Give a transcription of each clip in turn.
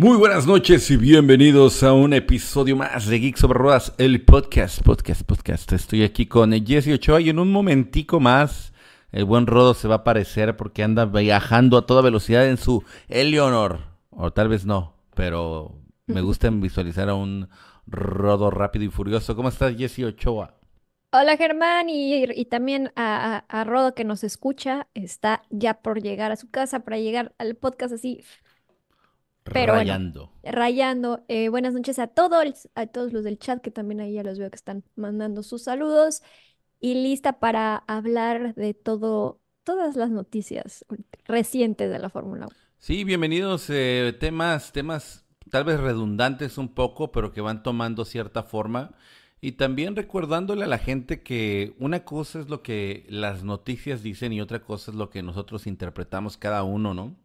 Muy buenas noches y bienvenidos a un episodio más de Geek sobre Ruedas, el podcast, podcast, podcast. Estoy aquí con Jesse Ochoa y en un momentico más el buen Rodo se va a aparecer porque anda viajando a toda velocidad en su Eleonor. O tal vez no, pero me gusta visualizar a un Rodo rápido y furioso. ¿Cómo estás, Jesse Ochoa? Hola Germán y, también a, a, Rodo que nos escucha, está ya por llegar a su casa para llegar al podcast así pero rayando. rayando. Eh, buenas noches a todos, a todos los del chat, que también ahí ya los veo que están mandando sus saludos. Y lista para hablar de todo, todas las noticias recientes de la Fórmula 1. Sí, bienvenidos. Eh, temas, temas tal vez redundantes un poco, pero que van tomando cierta forma. Y también recordándole a la gente que una cosa es lo que las noticias dicen y otra cosa es lo que nosotros interpretamos cada uno, ¿no?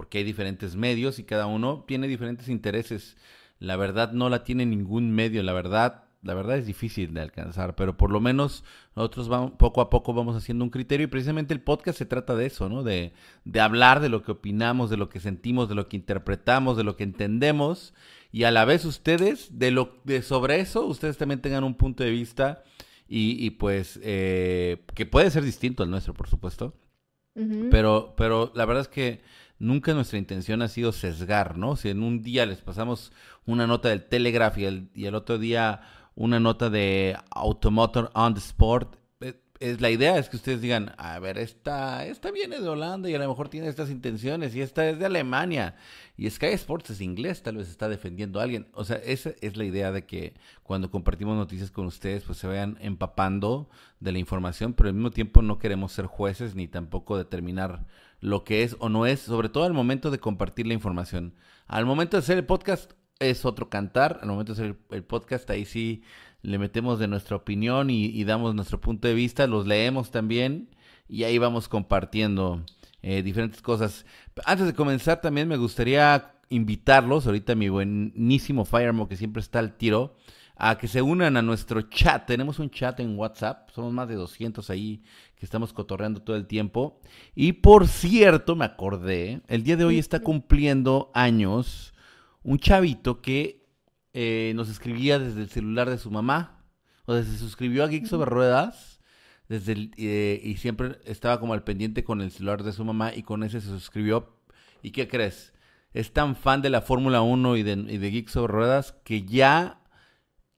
Porque hay diferentes medios y cada uno tiene diferentes intereses. La verdad no la tiene ningún medio, la verdad, la verdad es difícil de alcanzar, pero por lo menos nosotros vamos, poco a poco vamos haciendo un criterio y precisamente el podcast se trata de eso, ¿no? De, de hablar de lo que opinamos, de lo que sentimos, de lo que interpretamos, de lo que entendemos y a la vez ustedes, de lo de sobre eso, ustedes también tengan un punto de vista y, pues eh, que puede ser distinto al nuestro, por supuesto. Pero, pero la verdad es que nunca nuestra intención ha sido sesgar, ¿no? Si en un día les pasamos una nota del Telegraph y el, otro día una nota de Automotor on the Sport, eh, es, la idea es que ustedes digan, a ver, esta, esta viene de Holanda y a lo mejor tiene estas intenciones y esta es de Alemania y Sky Sports es inglés, tal vez está defendiendo a alguien. O sea, esa es la idea de que cuando compartimos noticias con ustedes, pues se vayan empapando de la información, pero al mismo tiempo no queremos ser jueces ni tampoco determinar lo que es o no es, sobre todo al momento de compartir la información. Al momento de hacer el podcast es otro cantar, al momento de hacer el podcast ahí sí le metemos de nuestra opinión y, damos nuestro punto de vista, los leemos también y ahí vamos compartiendo eh, diferentes cosas. Antes de comenzar también me gustaría invitarlos, ahorita mi buenísimo Firemo que siempre está al tiro, a que se unan a nuestro chat. Tenemos un chat en WhatsApp, somos más de 200 ahí que estamos cotorreando todo el tiempo. Y por cierto, me acordé, el día de hoy está cumpliendo años un chavito que eh, nos escribía desde el celular de su mamá, o desde se suscribió a Geek sobre Ruedas, desde eh, y siempre estaba como al pendiente con el celular de su mamá y con ese se suscribió. ¿Y qué crees? Es tan fan de la Fórmula 1 y de, y de Geek sobre Ruedas que ya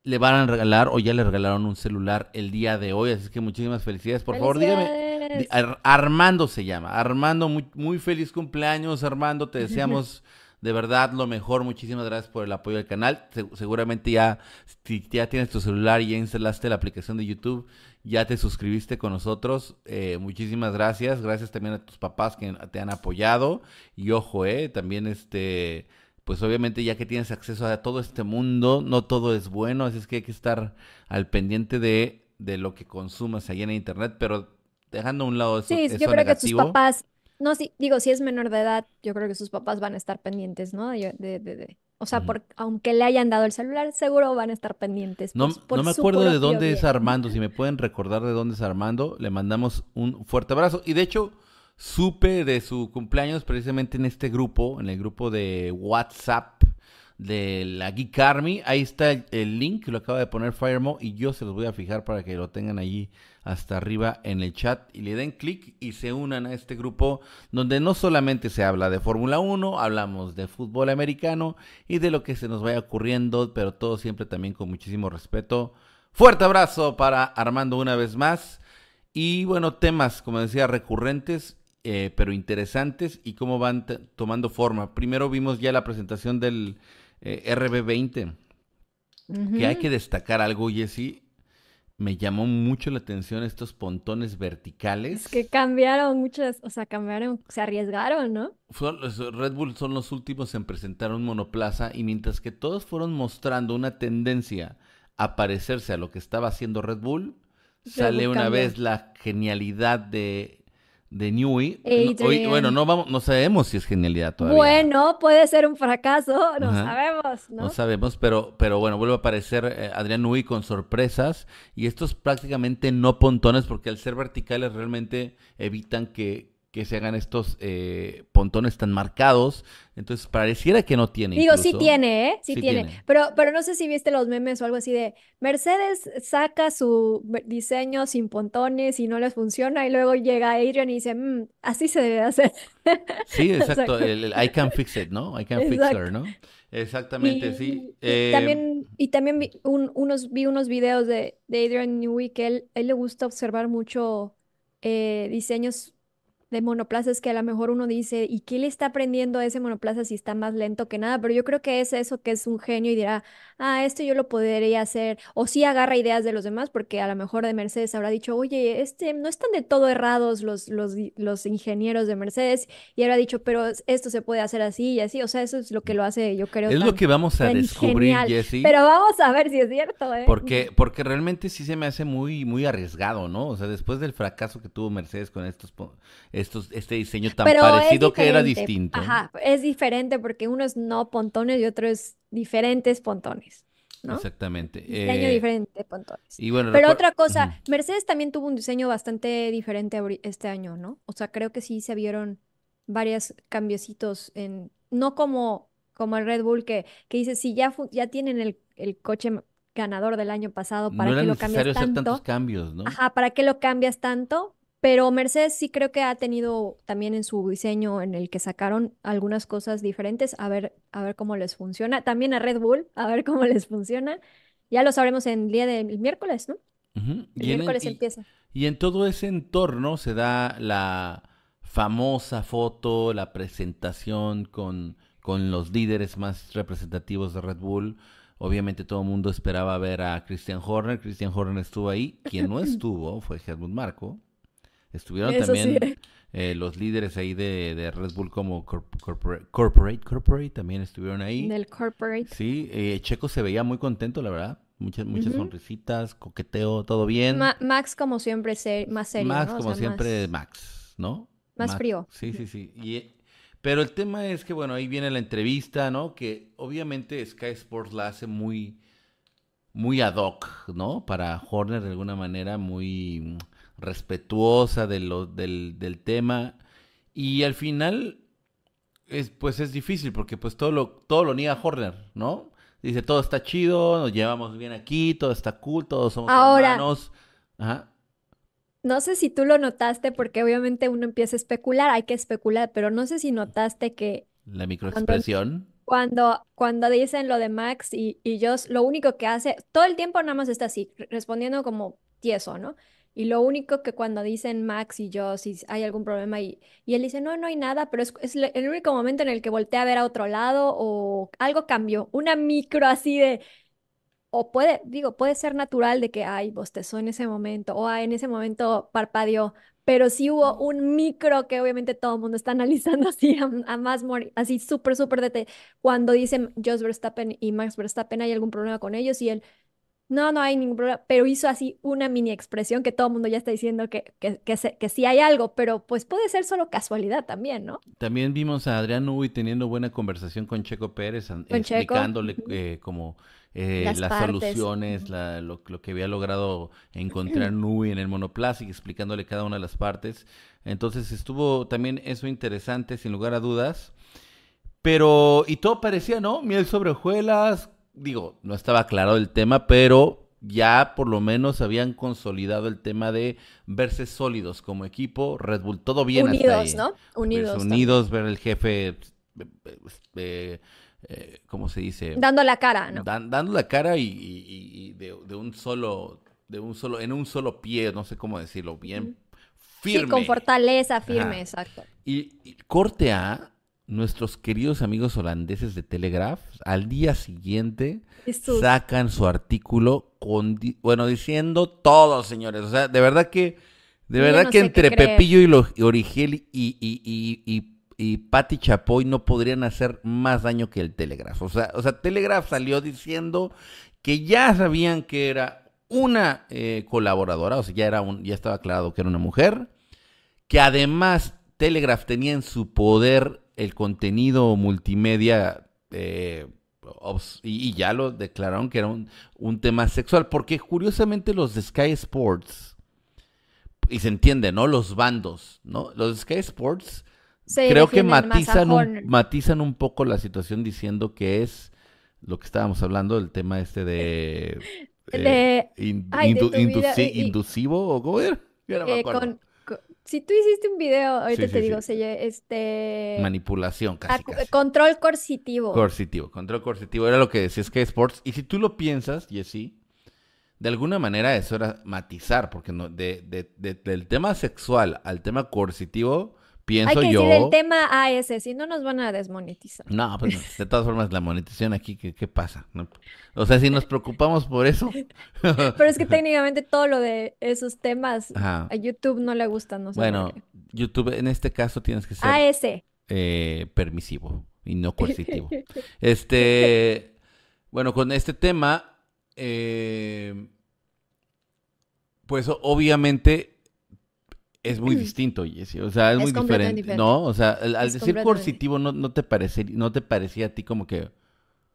le van a regalar o ya le regalaron un celular el día de hoy. Así que muchísimas felicidades. Por favor, dígame. Armando se llama. Armando, muy, muy feliz cumpleaños. Armando, te deseamos de verdad lo mejor. Muchísimas gracias por el apoyo al canal. seguramente ya, si ya tienes tu celular y ya instalaste la aplicación de YouTube, ya te suscribiste con nosotros. Eh, muchísimas gracias. Gracias también a tus papás que te han apoyado. Y ojo, eh, también este pues obviamente ya que tienes acceso a todo este mundo, no todo es bueno, así es que hay que estar al pendiente de, de lo que consumas ahí en internet, pero dejando a un lado eso, sí, yo creo que sus papás, no, sí, digo, si es menor de edad, yo creo que sus papás van a estar pendientes, ¿no? De, de, de, o sea, por, aunque le hayan dado el celular, seguro van a estar pendientes. No, no me acuerdo de dónde es Armando, si me pueden recordar de dónde es Armando, le mandamos un fuerte abrazo. Y de hecho, supe de su cumpleaños precisamente en este grupo, en el grupo de WhatsApp de la Geek Army. Ahí está el, link, lo acaba de poner Firemo y yo se los voy a fijar para que lo tengan allí hasta arriba en el chat y le den clic y se unan a este grupo donde no solamente se habla de Fórmula 1, hablamos de fútbol americano y de lo que se nos vaya ocurriendo, pero todo siempre también con muchísimo respeto. Fuerte abrazo para Armando una vez más. Y bueno, temas, como decía, recurrentes eh, pero interesantes y cómo van tomando forma. Primero vimos ya la presentación del eh, RB20, que hay que destacar algo, Jessy. Me llamó mucho la atención estos pontones verticales. Es que cambiaron muchas, o sea, cambiaron, se arriesgaron, ¿no? Red Bull son los últimos en presentar un monoplaza y mientras que todos fueron mostrando una tendencia a parecerse a lo que estaba haciendo Red Bull, sale una vez la genialidad de de Newey. Hoy, bueno, no vamos, no sabemos si es genialidad todavía. Bueno, puede ser un fracaso, no sabemos, ¿no? No sabemos, pero, pero bueno, vuelve a aparecer eh, Adrián Newey con sorpresas y estos prácticamente no pontones porque al ser verticales realmente evitan que, que se hagan estos eh, pontones tan marcados. Entonces pareciera que no tiene. Digo, sí incluso. tiene, ¿eh? Sí, Sí tiene. tiene. Pero, pero no sé si viste los memes o algo así de Mercedes saca su diseño sin pontones y no les funciona y luego llega Adrian y dice, "Mm, así se debe hacer. Sí, exacto. El, el I can fix it, ¿no? I can fix Exacto. her, ¿no? Exactamente, Y, sí. y Eh, también, y también vi, un- unos, vi unos videos de, de Adrian Newey que él, él le gusta observar mucho eh, diseños de monoplazas que a lo mejor uno dice, ¿y qué le está aprendiendo a ese monoplaza si está más lento que nada? Pero yo creo que es eso que es un genio y dirá, ah, esto yo lo podría hacer. O sí agarra ideas de los demás, porque a lo mejor de Mercedes habrá dicho, oye, este, no están de todo errados los, los, los ingenieros de Mercedes. Y habrá dicho, pero esto se puede hacer así y así. O sea, eso es lo que lo hace, yo creo, es lo que vamos a descubrir. Pero vamos a ver si es cierto, ¿eh? Porque, porque realmente sí se me hace muy, muy arriesgado, ¿no? O sea, después del fracaso que tuvo Mercedes con estos, estos, este diseño tan Pero parecido que era distinto. Ajá, es diferente porque uno es no pontones y otro es diferentes pontones, ¿no? Exactamente. Diseño Eh, diferente de pontones. y bueno, Pero otra cosa. Mercedes también tuvo un diseño bastante diferente este año, ¿no? O sea, creo que sí se vieron varios cambiecitos en, no como, como el Red Bull que, que dice, si ya, ya tienen el, el coche ganador del año pasado, No ¿para era qué lo cambias necesario hacer tantos tanto? cambios, ¿no? Ajá, ¿para qué lo cambias tanto? Pero Mercedes sí creo que ha tenido también en su diseño en el que sacaron algunas cosas diferentes, a ver, a ver cómo les funciona. También a Red Bull, a ver cómo les funciona. Ya lo sabremos en el día del miércoles, ¿no? El Y en, miércoles y- empieza. y en todo ese entorno se da la famosa foto, la presentación con, con los líderes más representativos de Red Bull. Obviamente todo el mundo esperaba ver a Christian Horner. Christian Horner estuvo ahí. Quien no estuvo fue Helmut Marko. Estuvieron Eso sí. también eh, los líderes ahí de, de Red Bull como corp- corpora- Corporate, Corporate también estuvieron ahí. Del corporate. Sí, eh, Checo se veía muy contento, la verdad. Muchas, muchas sonrisitas, coqueteo, todo bien. Ma- Max como siempre ser, más serio, Max, ¿no? O como sea, siempre, más- Max, ¿no? más Max, frío. Sí, sí, sí. Y, eh, pero el tema es que, bueno, ahí viene la entrevista, ¿no? Que obviamente Sky Sports la hace muy, muy ad hoc, ¿no? Para Horner de alguna manera muy respetuosa de lo, del, del tema. Y al final, es, pues es difícil porque pues todo lo, todo lo niega Horner, ¿no? Dice, todo está chido, nos llevamos bien aquí, todo está cool, todos somos Ahora- hermanos. Ajá. No sé si tú lo notaste porque obviamente uno empieza a especular, hay que especular, pero no sé si notaste que La microexpresión. Cuando, cuando dicen lo de Max y, y Joss, lo único que hace, todo el tiempo nada más está así, re- respondiendo como tieso, ¿no? Y lo único que cuando dicen Max y Joss, si hay algún problema y, y él dice, no, no hay nada, pero es, el único momento en el que voltea a ver a otro lado o algo cambió, una micro así de, o puede, digo, puede ser natural de que, ay, bostezó en ese momento, o "Ay, en ese momento parpadeó, pero sí hubo un micro que obviamente todo el mundo está analizando así a, a más, así súper, súper detalle. Cuando dicen Jos Verstappen y Max Verstappen, ¿hay algún problema con ellos? Y él, no, no hay ningún problema, pero hizo así una mini expresión que todo el mundo ya está diciendo que, que, que, se- que sí hay algo, pero pues puede ser solo casualidad también, ¿no? También vimos a Adrián Uy teniendo buena conversación con Checo Pérez, Con explicándole eh, como eh, Las soluciones, la- lo, lo que había logrado encontrar Nui en el monoplaza y explicándole cada una de las partes. Entonces estuvo también eso interesante, sin lugar a dudas. Pero, y todo parecía, ¿no? Miel sobre hojuelas. Digo, no estaba claro el tema, pero ya por lo menos habían consolidado el tema de verse sólidos como equipo. Red Bull, todo bien hasta Unidos, ahí. ¿no? Unidos. unidos, ver el jefe, eh, eh, ¿cómo se dice? Dando la cara, ¿no? Dan- dando la cara y, y- y- de, de un solo, de un solo, en un solo pie, no sé cómo decirlo, bien Sí, firme. con fortaleza, firme, Ajá. exacto. Y, y corte a nuestros queridos amigos holandeses de Telegraph, al día siguiente sacan su artículo con, bueno, diciendo todo, señores. O sea, de verdad que, de Yo verdad no que entre. Pepillo y, lo, y Origel y, y, y, y, y Patti Chapoy no podrían hacer más daño que el Telegraph. O sea, o sea, Telegraph salió diciendo que ya sabían que era una eh, colaboradora, o sea, ya, era un, ya estaba aclarado que era una mujer, que además Telegraph tenía en su poder el contenido multimedia eh, y, ya lo declararon que era un, un tema sexual, porque curiosamente los de Sky Sports y se entiende, ¿no? Los bandos, ¿no? Los Sky Sports Se creo que matizan un, matizan un poco la situación diciendo que es lo que estábamos hablando, el tema este de... eh, De- in- ay, de vida, y- inducivo o cómo era? Ya no me Eh, acuerdo. con- si tú hiciste un video, ahorita Sí, te sí, digo, sí. se este Manipulación, casi, co- casi. control coercitivo. Coercitivo, control coercitivo, era lo que decía Sky Sports. Y si tú lo piensas, Jessy, de alguna manera eso era matizar, porque no, de, de- de- del tema sexual al tema coercitivo, Hay pienso que yo... decir el tema AS, si no nos van a desmonetizar. No, pues no, de todas formas la monetización aquí, ¿qué, qué pasa? No, O sea, si nos preocupamos por eso... Pero es que técnicamente todo lo de esos temas Ajá. a YouTube no le gusta, no sé Bueno. YouTube en este caso tienes que ser AS. eh, permisivo y no coercitivo. Este, bueno, con este tema, eh, pues obviamente es muy distinto, Jessy. O sea, es, Es muy diferente, diferente. ¿no? O sea, al, decir coercitivo no, no te parece, no te parecía a ti como que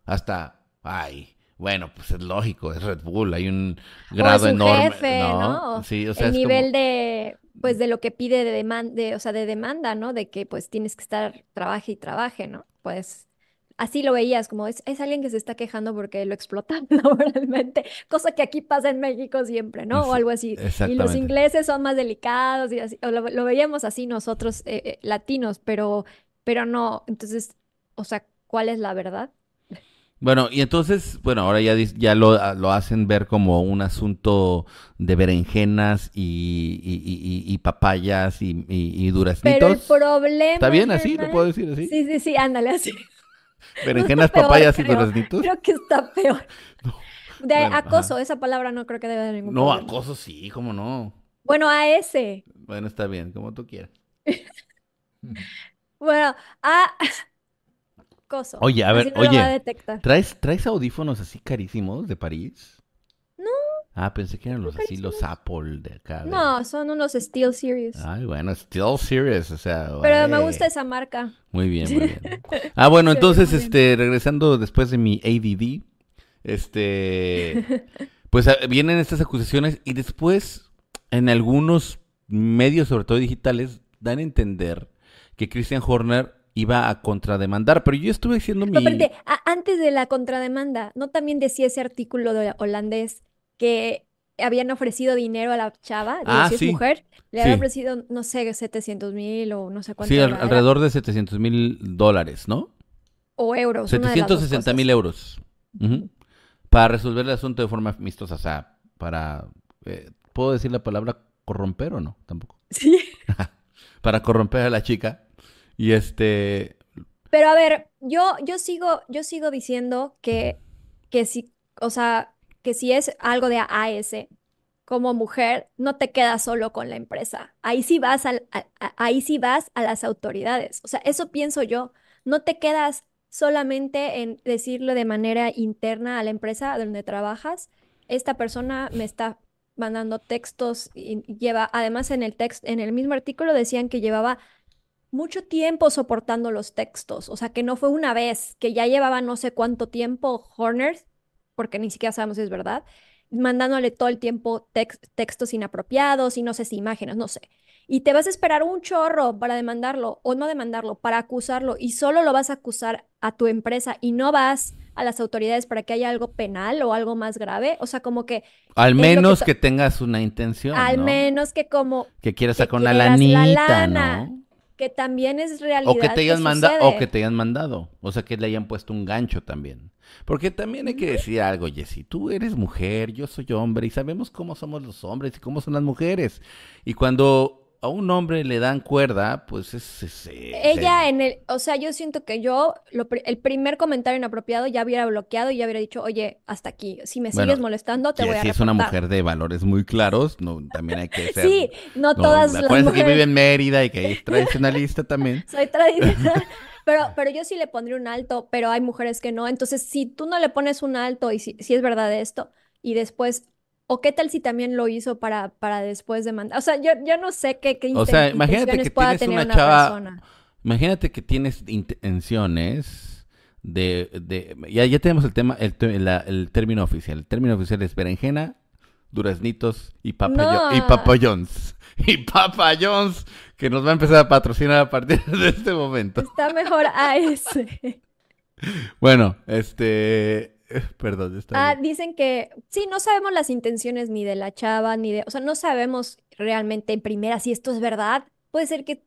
hasta, ay, bueno, pues es lógico, es Red Bull, hay un O grado es su enorme, jefe, ¿no? Sí, o sea, el es nivel como, de, pues, de lo que pide de demanda, o sea, de demanda, ¿no? De que, pues, tienes que estar, trabaje y trabaje, ¿no? Pues, así lo veías, como es, es alguien que se está quejando porque lo explotan laboralmente, cosa que aquí pasa en México siempre, ¿no? O algo así. Y los ingleses son más delicados y así, o lo, lo veíamos así nosotros, eh, eh, latinos, pero, pero no, entonces, o sea, ¿cuál es la verdad? Bueno, y entonces, bueno, ahora ya, ya lo, ah, lo hacen ver como un asunto de berenjenas y, y, y- y- papayas y, y- y Pero el problema, ¿Está bien así? ¿Lo puedo decir así? Sí, sí, sí, ándale así. Berenjenas, peor, papayas y creo. duraznitos. Creo que está peor. De Bueno, acoso, esa palabra no creo que debe haber ningún No, problema. acoso sí, cómo no. Bueno, a ese. Bueno, está bien, como tú quieras. Bueno, a acoso. Oye, a ver, no a oye, detectar. ¿traes, ¿traes audífonos así carísimos de París? Ah, pensé que eran los así, los. Apple de acá. de- No, son unos Steel Series. Ay, bueno, still serious, o sea. Pero me gusta esa marca. Muy bien, muy bien. Ah, bueno, entonces, este, regresando después de mi ADD, este, pues ah, vienen estas acusaciones y después en algunos medios, sobre todo digitales, dan a entender que Christian Horner iba a contrademandar, pero yo estuve haciendo mi... No, espérate, a- antes de la contrademanda, ¿no también decía ese artículo de holandés que habían ofrecido dinero a la chava? Ah, si es sí, mujer, le sí. habían ofrecido, no sé, 700 mil o no sé cuánto Sí, al- alrededor de 700 mil dólares, ¿no? o euros, una de las dos 760 mil euros. Para resolver el asunto de forma amistosa, o sea, para... eh, ¿Puedo decir la palabra corromper o no? Tampoco. Sí. para corromper a la chica. Y este, Pero a ver, yo, yo sigo, yo sigo diciendo que, que si, o sea, que si es algo de AS, como mujer, no te quedas solo con la empresa. Ahí sí vas al- a, ahí vas a las autoridades. O sea, eso pienso yo. No te quedas solamente en decirlo de manera interna a la empresa donde trabajas. Esta persona me está mandando textos y lleva, además en el text, en el mismo artículo decían que llevaba mucho tiempo soportando los textos, o sea, que no fue una vez, que ya llevaba no sé cuánto tiempo Horner, porque ni siquiera sabemos si es verdad, mandándole todo el tiempo tex- textos inapropiados y no sé si imágenes, no sé. Y te vas a esperar un chorro para demandarlo o no demandarlo, para acusarlo y solo lo vas a acusar a tu empresa y no vas a las autoridades para que haya algo penal o algo más grave. O sea, como que al que menos que tengas una intención, al ¿no? menos que como Que quieras sacar una la lanita, lana, ¿no? que también es O que realidad te hayan que mandado, o que te hayan mandado. O sea, que le hayan puesto un gancho también. Porque también hay que decir algo, Jessy. Tú eres mujer, yo soy hombre, y sabemos cómo somos los hombres y cómo son las mujeres. Y cuando a un hombre le dan cuerda, pues es... es- es- Ella en el, o sea, yo siento que yo lo el primer comentario inapropiado ya hubiera bloqueado y ya hubiera dicho, oye, hasta aquí, si me Bueno, sigues molestando, te voy a Jessie es una mujer de valores muy claros, no, también hay que ser... Sí, no no, todas las acuérdense que vive mujeres en Mérida y que es tradicionalista también. soy tradicional, pero, pero yo sí le pondría un alto, pero hay mujeres que no. Entonces, si tú no le pones un alto y si, si es verdad esto, y después, o qué tal si también lo hizo para, para después demandar. O sea, yo, yo no sé qué, qué O sea, imagínate que pueda tienes tener una chava- persona. Imagínate que tienes intenciones de, de ya, ya tenemos el tema, el, la- el término oficial. El término oficial es berenjena, Duraznitos y Papa, No. Jo- y Papa John's. Y Papa que nos va a empezar a patrocinar a partir de este momento. Está mejor a ese. Bueno, este... eh, Perdón, está Ah, bien. dicen que sí, no sabemos las intenciones ni de la chava, ni de, o sea, no sabemos realmente en primera si esto es verdad. Puede ser que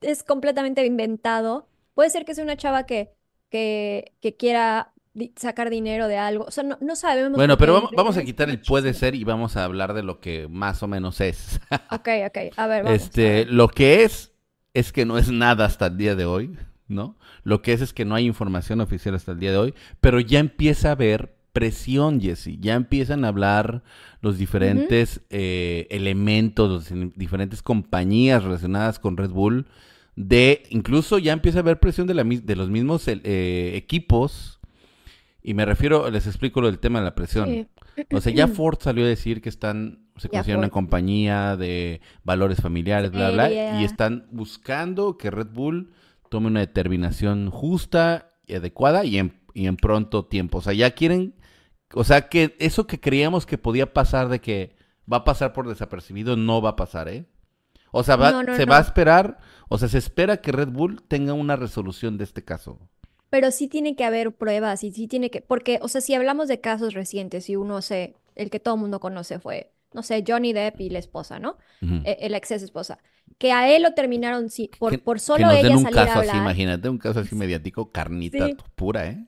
es completamente inventado. Puede ser que sea una chava que, que, que quiera sacar dinero de algo. O sea, no, no sabemos Bueno, pero vamos, vamos a quitar el puede ser y vamos a hablar de lo que más o menos es. Ok, ok. A ver, vamos. Este, lo que es, es que no es nada hasta el día de hoy, ¿no? Lo que es es que no hay información oficial hasta el día de hoy, pero ya empieza a haber presión, Jesse. Ya empiezan a hablar los diferentes eh, elementos, las diferentes compañías relacionadas con Red Bull, de incluso ya empieza a haber presión de, la, de los mismos eh, equipos. Y me refiero, les explico lo del tema de la presión. Sí. O sea, ya Ford salió a decir que están, se Ya consideran una Ford. compañía de valores familiares, bla, bla, Seria. y están buscando que Red Bull tome una determinación justa y adecuada y en, y en pronto tiempo. O sea, ya quieren, o sea, que eso que creíamos que podía pasar de que va a pasar por desapercibido, no va a pasar, ¿eh? O sea, va- No, no, se no. va a esperar, o sea, se espera que Red Bull tenga una resolución de este caso. Pero sí tiene que haber pruebas y sí tiene que, porque, o sea, si hablamos de casos recientes y uno se, el que todo el mundo conoce fue, no sé, Johnny Depp y la esposa, ¿no? Ujú. E- la ex esposa. Que a él lo terminaron sí, por, Que- por que solo den ella un salir a caso así, hablar. imagínate, un caso así mediático, carnita Sí. pura, ¿eh?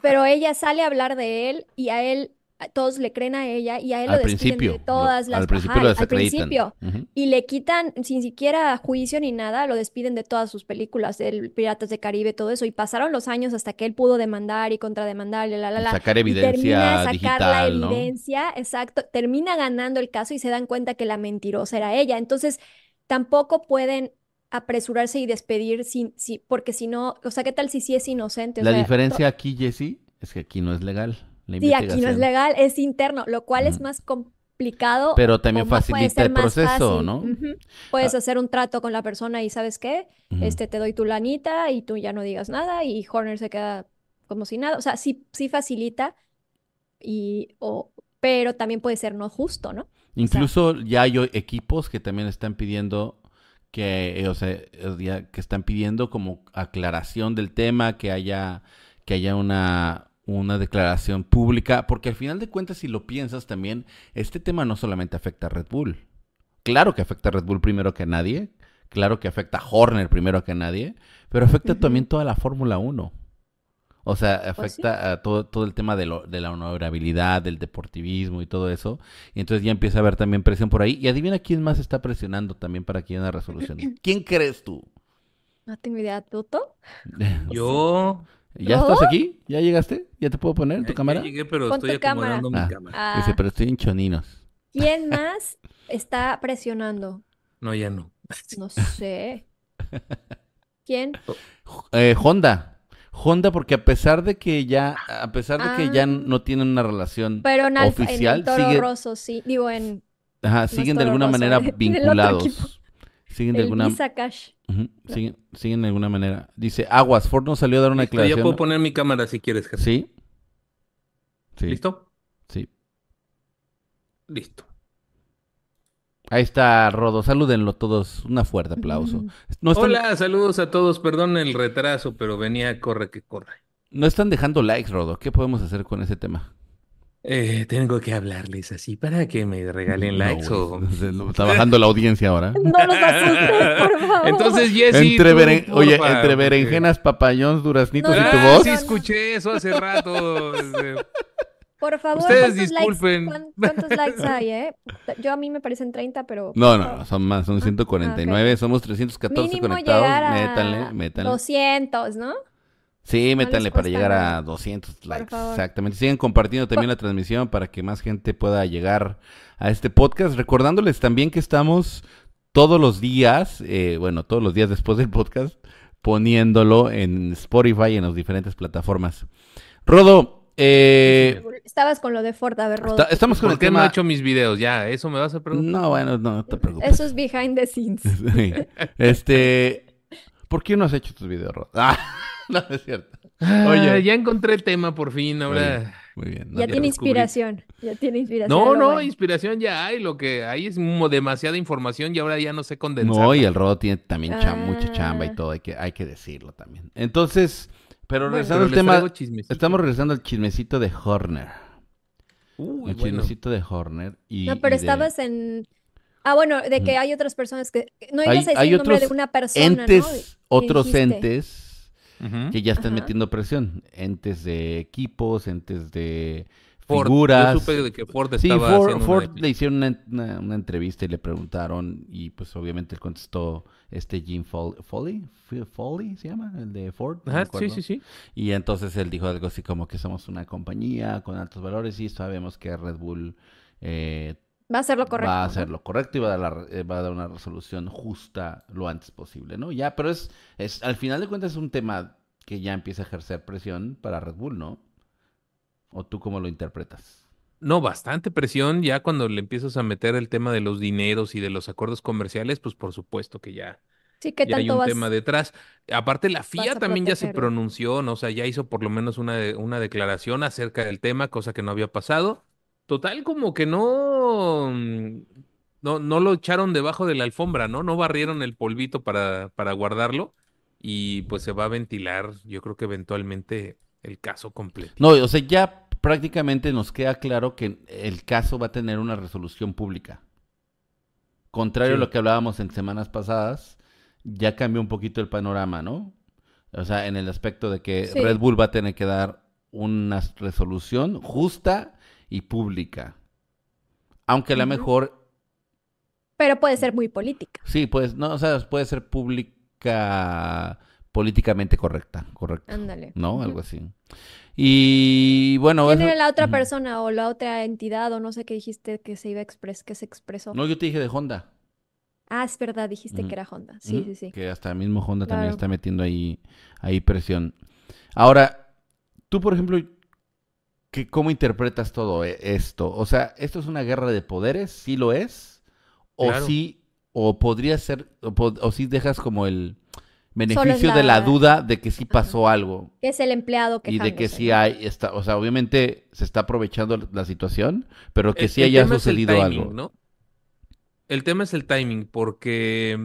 Pero ella sale a hablar de él y a él, todos le creen a ella y a él al lo despiden principio. de todas las... al principio ajá, lo al principio. Y le quitan, sin siquiera juicio ni nada, lo despiden de todas sus películas, del Piratas de Caribe, todo eso. Y pasaron los años hasta que él pudo demandar y contrademandar, y la, la, Y la. sacar Y evidencia termina de sacar la evidencia, exacto. Termina ganando el caso y se dan cuenta que la mentirosa era ella. Entonces, tampoco pueden apresurarse y despedir sin, si, porque si no, o sea, ¿qué tal si sí es inocente? O La sea, diferencia aquí, Jesse, es que aquí no es legal. La Sí, aquí no es legal, es interno, lo cual es más complicado. Pero también facilita el más proceso. ¿no? Ujú. Puedes Ah. hacer un trato con la persona y ¿sabes qué? Este, te doy tu lanita y tú ya no digas nada y Horner se queda como si nada. O sea, sí, sí facilita, y, o, pero también puede ser no justo, ¿no? Incluso ya hay equipos que también están pidiendo que, eh, o sea, que están pidiendo como aclaración del tema, que haya, que haya una, una declaración pública, porque al final de cuentas, si lo piensas también, este tema no solamente afecta a Red Bull. Claro que afecta a Red Bull primero que a nadie, claro que afecta a Horner primero que a nadie, pero afecta también toda la Fórmula 1. O sea, Pues sí. afecta a todo, todo el tema de, lo- de la honorabilidad, del deportivismo y todo eso. Y entonces ya empieza a haber también presión por ahí. Y adivina quién más está presionando también para que haya una resolución. ¿Quién crees tú? No tengo idea, ¿Tuto? Yo ¿Ya ¿Rodo? estás aquí? ¿Ya llegaste? ¿Ya te puedo poner en tu ya- cámara? ya llegué, pero Pon estoy tu cámara. acomodando mi Ah. cámara. Ah, Dice, pero estoy en choninos. ¿quién más está presionando? No, ya no. No sé. ¿Quién? Eh, Honda. Honda porque a pesar de que ya, a pesar de que ya Ah. no tienen una relación, Pero en, Alfa- en Oficial, el Toro sigue- Rosso, sí. Digo, en ajá, siguen de alguna Rosso, manera vinculados. Siguen de el alguna, Visa Cash. Siguen, siguen de alguna manera. Dice, Aguas, Ford no salió a dar una Listo, ya declaración. puedo poner mi cámara si quieres, jefe. ¿Sí? Sí. ¿Listo? Sí. Listo. Ahí está, Rodo. Salúdenlo todos. Un fuerte aplauso. Ujú. No están, Hola, saludos a todos. Perdón el retraso, pero venía corre que corre. no están dejando likes, Rodo. ¿Qué podemos hacer con ese tema? Eh, tengo que hablarles así para que me regalen likes o... Está bajando la audiencia ahora. No los asustes, por favor. Entonces, Jessy, entre tú, beren- Oye, entre berenjenas, papayons, duraznitos No, y tu Ah, voz. sí No, no. escuché eso hace rato. este, Por favor, Ustedes ¿cuántos disculpen. likes, ¿cuántos likes hay, eh? Yo a mí me parecen 30, pero... No, no, no, son más, son Ah, 149, somos 314 Mínimo conectados. llegar a Métanle, métanle. 200, ¿no? Sí, no métanle para llegar a nada. 200 likes. Exactamente. Sigan compartiendo también la transmisión para que más gente pueda llegar a este podcast. Recordándoles también que estamos todos los días, eh, bueno, todos los días después del podcast, poniéndolo en Spotify y en las diferentes plataformas. Rodo, eh, Estabas con lo de Ford, a ver, Rodo. está- estamos con ¿Por el qué no tema. he hecho mis videos? Ya, ¿eso me vas a preguntar? No, bueno, no, no te preocupes. Eso es behind the scenes. Sí. Este, ¿por qué no has hecho tus videos, Rodo? Ah, no, no es cierto. Ah, Oye. ya encontré el tema por fin, ahora Muy bien. Ya ya tiene descubrí. inspiración. Ya tiene inspiración. No, no, bueno. inspiración ya hay, lo que hay es demasiada información y ahora ya no sé condensar. No, y el Rodo tiene también cham- mucha chamba y Ah. todo, hay que, hay que decirlo también. Entonces, pero Bueno. regresando Pero al tema, estamos regresando al chismecito de Horner. Uy, el bueno. chismecito de Horner. Y, No, pero y de- estabas en. Ah, bueno, de que hay otras personas que. No Hay- ibas a decir hay el nombre de una persona, entes, ¿no? Otros dijiste. entes Que ya están Ajá. metiendo presión. Entes de equipos, entes de Ford, figuras. Yo supe de que Ford Sí, estaba Ford, haciendo Ford una- le hicieron una, una- una entrevista y le preguntaron y pues obviamente él contestó este Jim Fol- Foley, Foley se llama, el de Ford. no sí, sí, sí. Y entonces él dijo algo así como que somos una compañía con altos valores y sabemos que Red Bull eh, Va a ser lo correcto. va a hacer lo correcto y va a, dar la eh, va a dar una resolución justa lo antes posible, ¿no? Ya, pero es, es al final de cuentas es un tema que ya empieza a ejercer presión para Red Bull, ¿no? ¿O tú cómo lo interpretas? No, bastante presión ya cuando le empiezas a meter el tema de los dineros y de los acuerdos comerciales, pues por supuesto que ya, Sí, que ya hay tanto un vas. tema detrás. Aparte, la FIA también ya se pronunció, ¿no? O sea, ya hizo por lo menos una, de- una declaración acerca del tema, cosa que no había pasado. Total, como que no, mm, no, no lo echaron debajo de la alfombra, ¿no? No barrieron el polvito para, para guardarlo y pues se va a ventilar, yo creo que eventualmente el caso completo. No, o sea, ya prácticamente nos queda claro que el caso va a tener una resolución pública. Contrario Sí. a lo que hablábamos en semanas pasadas, ya cambió un poquito el panorama, ¿no? O sea, en el aspecto de que Sí. Red Bull va a tener que dar una resolución justa y pública. Aunque a lo mejor, Pero puede ser muy política. sí, pues, no, o sea, puede ser pública, políticamente correcta, correcto. Ándale. ¿no? Algo así. Y bueno, ¿Quién eso- era la otra persona o la otra entidad o no sé qué dijiste que se iba a expres que se expresó? No, yo te dije de Honda. Ah, es verdad, dijiste que era Honda. Sí, sí, sí. Que hasta el mismo Honda también está metiendo ahí, ahí presión. Ahora, tú, por ejemplo, ¿qué, ¿cómo interpretas todo e- esto? O sea, ¿esto es una guerra de poderes? ¿Sí lo es? ¿O Claro. sí, o podría ser, o, po- o sí dejas como el beneficio de la duda de que sí pasó algo? Que es el empleado Y de que sí ¿no? hay, está, o sea, obviamente se está aprovechando la situación, pero que El- sí el haya tema es el sucedido timing, algo. ¿no? El tema es el timing, porque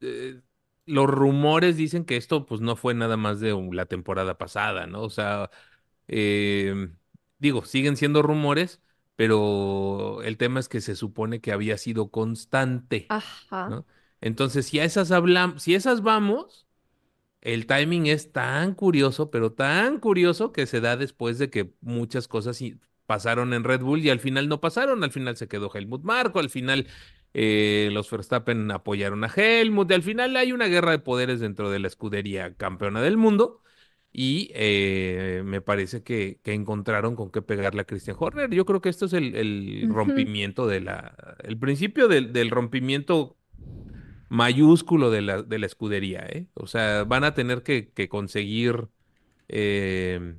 eh, los rumores dicen que esto pues no fue nada más de un- la temporada pasada, ¿no? O sea, eh, digo, siguen siendo rumores, pero el tema es que se supone que había sido constante, Ajá. ¿no? Entonces, si a esas hablamos, si esas vamos, el timing es tan curioso, pero tan curioso que se da después de que muchas cosas pasaron en Red Bull y al final no pasaron. Al final se quedó Helmut Marko, al final eh, los Verstappen apoyaron a Helmut, y al final hay una guerra de poderes dentro de la escudería campeona del mundo. Y eh, me parece que, que encontraron con qué pegarle a Christian Horner. Yo creo que esto es el, el rompimiento de la, el principio del, del rompimiento mayúsculo de la, de la escudería, ¿eh? O sea, van a tener que, que conseguir eh,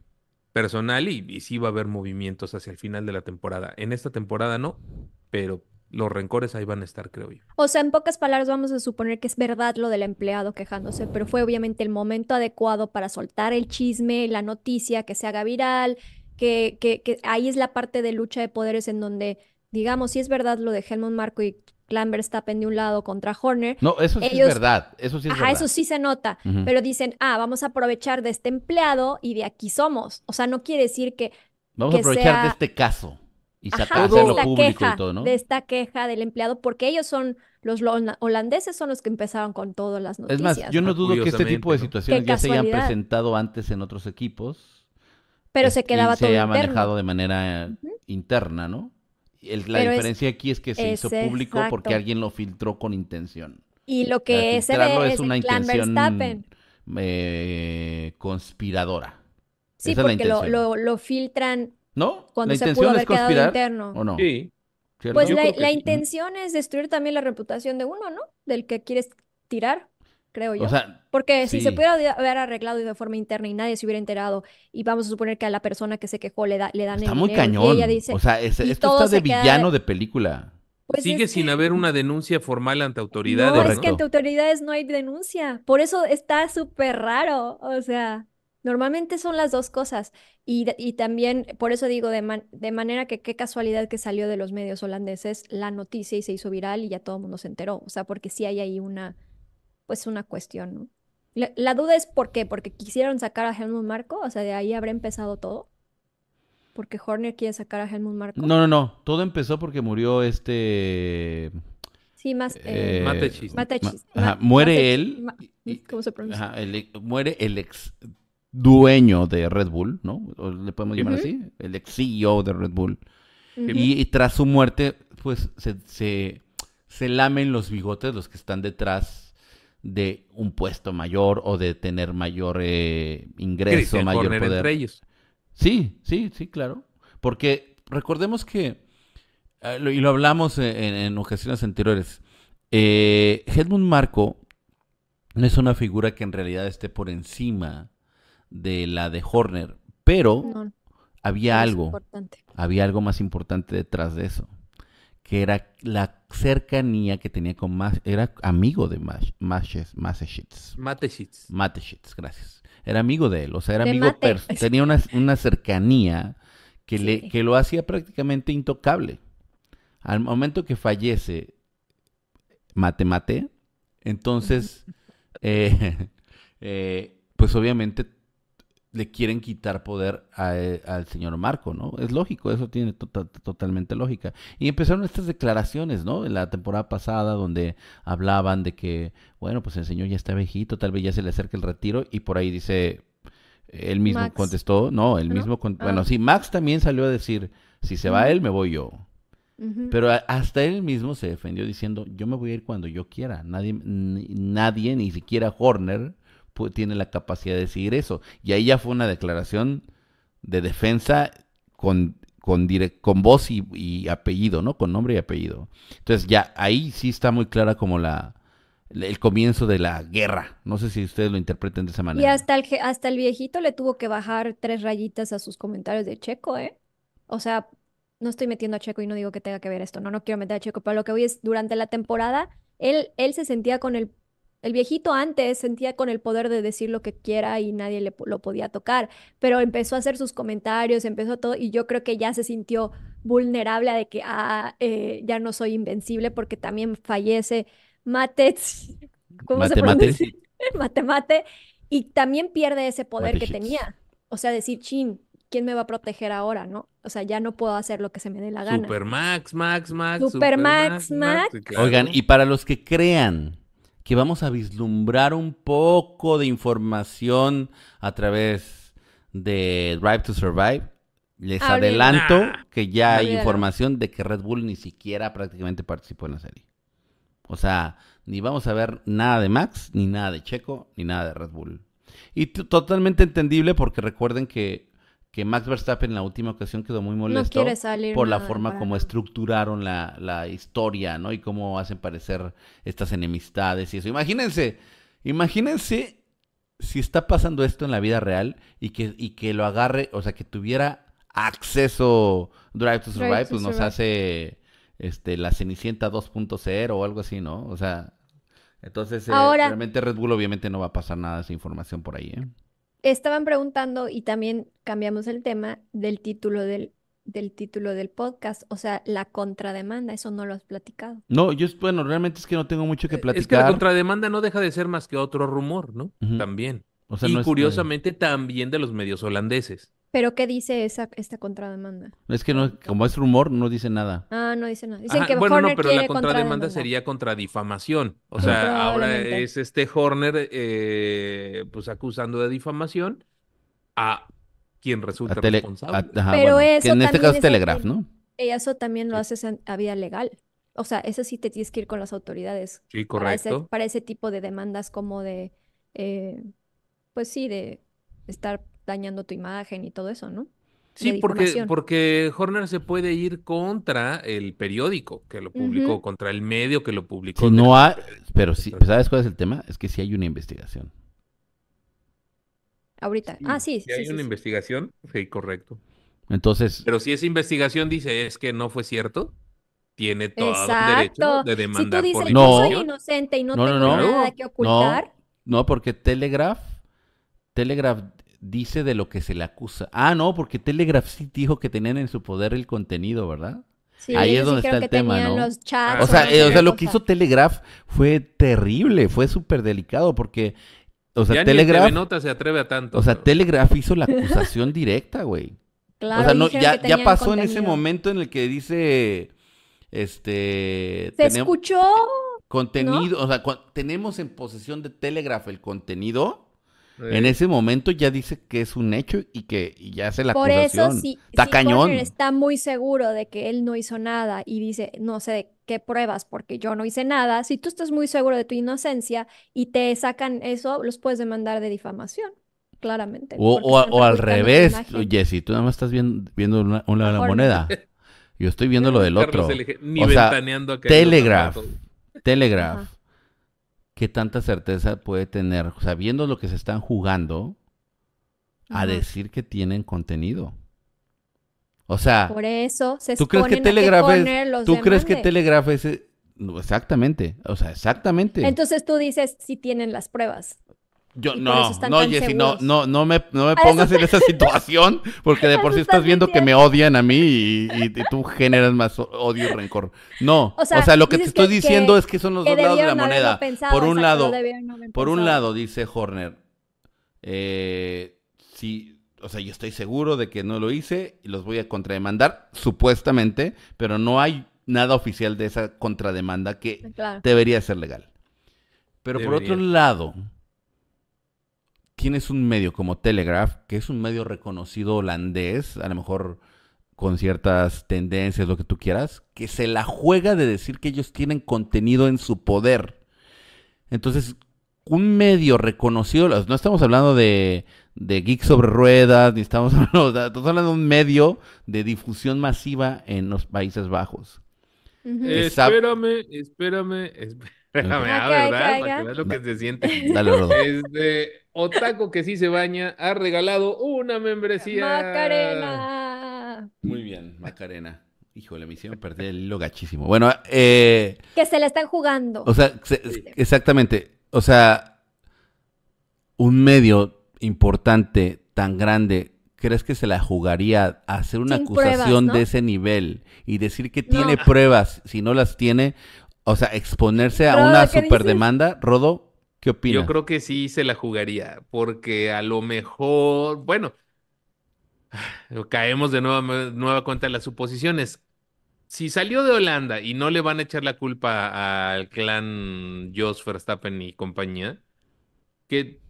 personal y, y sí va a haber movimientos hacia el final de la temporada. En esta temporada no, pero los rencores ahí van a estar, creo yo. O sea, en pocas palabras vamos a suponer que es verdad lo del empleado quejándose, pero fue obviamente el momento adecuado para soltar el chisme, la noticia, que se haga viral, que, que, que ahí es la parte de lucha de poderes en donde, digamos, si es verdad lo de Helmut Marko y Clan Verstappen de un lado contra Horner, No, eso sí Ellos- es verdad. Eso sí es ajá, verdad. eso sí se nota, pero dicen, ah, vamos a aprovechar de este empleado y de aquí somos. O sea, no quiere decir que Vamos a aprovechar de este caso y de hacerlo esta público queja, y todo, ¿no? de esta queja del empleado, porque ellos son, los lo- holandeses son los que empezaron con todas las Es noticias, más, yo ¿no? no dudo que este tipo de situaciones ya se hayan presentado antes en otros equipos. Pero es- se quedaba y se todo ha interno. manejado de manera interna, ¿no? El- la Pero es- diferencia aquí es que se hizo es público porque alguien lo filtró con intención. Y lo que se ve es es una el intención Verstappen. eh, conspiradora. Sí, Esa es porque lo, lo filtran ¿No? cuando ¿La se intención pudo es haber quedado conspirar interno. o no? Sí. ¿Cierto? Pues Yo la, la sí. intención es destruir también la reputación de uno, ¿no? Del que quieres tirar, creo yo. O sea, Porque si se pudiera haber arreglado de forma interna y nadie se hubiera enterado, y vamos a suponer que a la persona que se quejó le, da, le dan está el muy dinero, y cañón. ella dice, o sea, es- y esto está de villano de- de película. pues Sigue es sin que- haber una denuncia formal ante No, autoridades. es Correcto. que ante autoridades no hay denuncia. Por eso está súper raro. O sea, Normalmente son las dos cosas. Y, y también, por eso digo, de, man- de manera que qué casualidad que salió de los medios holandeses la noticia y se hizo viral y ya todo el mundo se enteró. O sea, porque sí hay ahí una, pues una cuestión, ¿no? La, la duda es por qué, porque quisieron sacar a Helmut Marko, o sea, de ahí habrá empezado todo. Porque Horner quiere sacar a Helmut Marko. No, no, no. Todo empezó porque murió este. Sí, más. eh, eh, Mateschitz. Mateschitz, ma- ajá, muere Mateschitz, él. Ma- ¿Cómo se pronuncia? ajá, el- muere el ex dueño de Red Bull, ¿no? ¿O le podemos llamar así? El ex CEO de Red Bull. Y, y tras su muerte, pues se, se, se lamen los bigotes los que están detrás de un puesto mayor o de tener mayor eh, ingreso, Christian mayor Horner poder. entre ellos. Sí, sí, sí, claro. Porque recordemos que, eh, lo- y lo hablamos en, en- ocasiones anteriores, eh, Helmut Marko no es una figura que en realidad esté por encima de la de Horner, pero No, había algo, importante. había algo más importante detrás de eso, que era la cercanía que tenía con más, era amigo de Mas- Masches- Mateschitz. Mateschitz. Mateschitz, gracias. Era amigo de él, o sea, era De amigo, tenía una, una cercanía que, le, que lo hacía prácticamente intocable. Al momento que fallece Mate Mate, entonces, eh, eh, pues obviamente le quieren quitar poder eh, al señor Marco, ¿no? Es lógico, eso tiene tota- totalmente lógica. Y empezaron estas declaraciones, ¿no? En la temporada pasada, donde hablaban de que, bueno, pues el señor ya está viejito, tal vez ya se le acerca el retiro, y por ahí dice, él mismo Max. contestó, no, él ¿No? mismo, Ah. bueno, sí, Max también salió a decir, si se va él, me voy yo. Pero hasta él mismo se defendió diciendo, yo me voy a ir cuando yo quiera. Nadie, nadie ni siquiera Horner, tiene la capacidad de decidir eso. Y ahí ya fue una declaración de defensa con, con, con voz y, y apellido, ¿no? Con nombre y apellido. Entonces ya ahí sí está muy clara como la el comienzo de la guerra. No sé si ustedes lo interpreten de esa Y manera. hasta el, hasta el viejito le tuvo que bajar tres rayitas a sus comentarios de Checo, ¿eh? O sea, no estoy metiendo a Checo y no digo que tenga que ver esto, no, no quiero meter a Checo, pero lo que voy es, durante la temporada, él, él se sentía con el, el viejito antes sentía con el poder de decir lo que quiera y nadie le, lo podía tocar, pero empezó a hacer sus comentarios, empezó todo, y yo creo que ya se sintió vulnerable a de que, ah, eh, ya no soy invencible porque también fallece Matez, ¿cómo se Mate, mate. pronuncia? Mate, mate, y también pierde ese poder que tenía. O sea, decir, chin, ¿quién me va a proteger ahora, no? O sea, ya no puedo hacer lo que se me dé la gana. Super Max, Max, Max. Super Max, Max. Oigan, y para los que crean que vamos a vislumbrar un poco de información a través de Drive to Survive, les adelanto que ya hay información de que Red Bull ni siquiera prácticamente participó en la serie. O sea, ni vamos a ver nada de Max, ni nada de Checo, ni nada de Red Bull. Y totalmente entendible porque recuerden que, que Max Verstappen en la última ocasión quedó muy molesto salir por la forma como estructuraron la, la historia, ¿no? Y cómo hacen parecer estas enemistades y eso. Imagínense, imagínense si está pasando esto en la vida real y que, y que lo agarre, o sea, que tuviera acceso Drive to Drive Survive, to pues nos hace este, la Cenicienta 2.0 o algo así, ¿no? O sea, entonces eh, Ahora- realmente Red Bull obviamente no va a pasar nada de esa información por ahí, ¿eh? Estaban preguntando y también cambiamos el tema del título del, del título del podcast, o sea, la contrademanda, eso no lo has platicado. No, yo, bueno, realmente es que no tengo mucho que Es que la platicar. contrademanda no deja de ser más que otro rumor, ¿no? También. O sea, y no es- curiosamente también de los medios holandeses. Pero ¿qué dice esa, esta contrademanda? Es que no, como es rumor, no dice nada. Ah, no dice nada. Dicen Ajá, que bueno, no, pero la contrademanda sería contra difamación. O sea, ahora es este Horner, eh, pues acusando de difamación a quien resulta A tele- responsable. a- ajá, Pero bueno, que eso en este también caso es Telegraph, el- ¿no? Y eso también lo haces a vía legal. O sea, eso sí te tienes que ir con las autoridades. Sí, para ese, correcto. para ese tipo de demandas como de, eh, pues sí, de estar dañando tu imagen y todo eso, ¿no? Sí, porque, porque Horner se puede ir contra el periódico que lo publicó, contra el medio que lo publicó. Si no hay, pero sí, ¿sabes cuál es el tema? Es que sí hay una investigación. Ahorita. Ah, sí, Si sí, hay sí, una sí. investigación, sí, correcto. Entonces, Pero si esa investigación dice es que no fue cierto, tiene todo el derecho Exacto. de Si tú demandar por dices, yo No. soy inocente y no No, no, tengo no. nada que ocultar, no, porque Telegraph, Telegraph dice de lo que se le acusa. Ah, no, porque Telegraph sí dijo que tenían en su poder el contenido, ¿verdad? Sí, Ahí es donde está el tema, ¿no? los chats O sea, Ah, eh, o sea, lo que hizo Telegraph fue terrible, fue súper delicado porque, o sea, ya ni el Telegraph, TV Nota se atreve a tanto. o sea, pero- Telegraph hizo la acusación directa, güey. Claro, o sea, no, ya, ya pasó en ese momento en el que dice, este, Se tenemos escuchó, contenido, o sea, tenemos en posesión de Telegraph el contenido. Eh, En ese momento ya dice que es un hecho y que y ya hace la por eso acusación. si, Está si cañón. Está muy seguro de que él no hizo nada y dice, no sé de qué pruebas porque yo no hice nada, si tú estás muy seguro de tu inocencia y te sacan eso, los puedes demandar de difamación, claramente. O, al revés. Jesse, tú nada más estás viendo, viendo una, la moneda. Yo estoy viendo lo del otro. Elige- ni O sea. Telegraph. Telegraph. Ajá. ¿Qué tanta certeza puede tener, sabiendo lo que se están jugando, a decir que tienen contenido? O sea, Por eso se ¿tú crees que Telegraph es, los tú crees que. Telegraph es, eh, exactamente, o sea, exactamente. Entonces tú dices si tienen las pruebas. Yo, no, no, Jessy, no, no, no me, no me pongas eso en esa situación, porque de por sí estás viendo que me odian a mí y, y- y tú generas más odio y rencor. No, O o sea, lo que te estoy que- diciendo que- es que son los Que dos lados de la moneda. pensado, Por un lado, por un lado, dice Horner, eh, sí, o sea, yo estoy seguro de que no lo hice y los voy a contrademandar, supuestamente, pero no hay nada oficial de esa contrademanda que Claro. debería ser legal. Pero por otro lado, tienes un medio como Telegraph, que es un medio reconocido holandés, a lo mejor con ciertas tendencias, lo que tú quieras, que se la juega de decir que ellos tienen contenido en su poder. Entonces, un medio reconocido, no estamos hablando de, de Geek sobre ruedas, ni estamos hablando, estamos hablando de un medio de difusión masiva en los Países Bajos. Eh, Esa- espérame, espérame, espérame, ah, Ok, ¿verdad? ok, Para que veas lo que se siente. Dale, Rodo. Este, Otaku que sí se baña ha regalado una membresía. Macarena. Muy bien, Macarena. Híjole, me hicieron perder el hilo gachísimo. Bueno, eh, Que se la están jugando. o sea, se- exactamente. O sea, un medio importante, tan grande, ¿crees que se la jugaría a hacer una Sin acusación pruebas, ¿no? de ese nivel y decir que No. tiene pruebas si no las tiene? O sea, exponerse a Rodo, una superdemanda. Rodo, ¿qué opinas? Yo creo que sí se la jugaría, porque a lo mejor, bueno, caemos de nueva, nueva cuenta en las suposiciones. Si salió de Holanda y no le van a echar la culpa al clan Jos Verstappen y compañía, que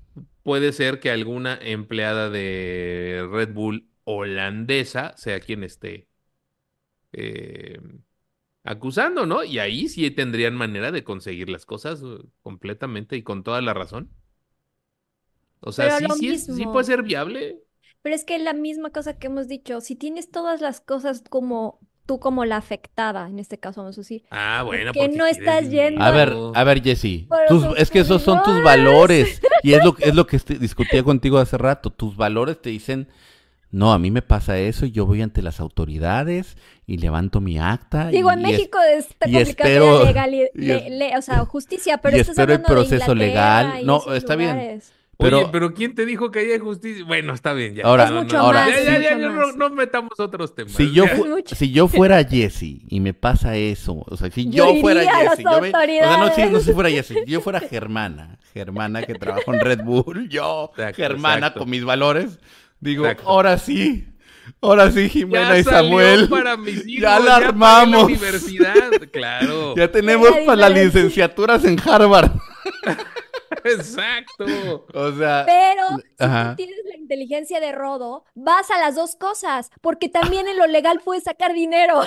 puede ser que alguna empleada de Red Bull holandesa sea quien esté eh, acusando, ¿no? Y ahí sí tendrían manera de conseguir las cosas eh, completamente y con toda la razón. O sea, sí, sí, es- sí puede ser viable. Pero es que la misma cosa que hemos dicho, si tienes todas las cosas como tú como la afectada, en este caso vamos a decir, Ah, bueno, que no quieres estás yendo A ver, a ver, tus es que esos son tus valores. Y es lo, es lo que discutía contigo hace rato. Tus valores te dicen, no, a mí me pasa eso y yo voy ante las autoridades y levanto mi acta. digo, y en es- México está y complicado espero- la legali- y es- le- le- o sea, justicia, pero y estás espero el proceso legal. y No, esos está bien. lugares. pero- Oye, pero ¿quién te dijo que hay justicia? Bueno, está bien, ya. Ahora- Es mucho ahora- más, Ya, ya, ya, ya, no, no metamos otros temas. Si yo, si yo fuera Jesse y me pasa eso, o sea, si Yo yo, fuera Jesse, yo me- o sea, no, si, no si fuera Jesse, si yo fuera Germana, Germana que trabaja en Red Bull, yo, Exacto, Germana exacto. con mis valores, digo, Exacto. ahora sí, ahora sí, Jimena Ya y salió Samuel, para mis hijos, ya la la armamos. universidad, claro. ya tenemos La para las licenciaturas en Harvard. Exacto. O sea, Pero si tú tienes la inteligencia de Rodo, vas a las dos cosas, porque también en lo legal puedes sacar dinero.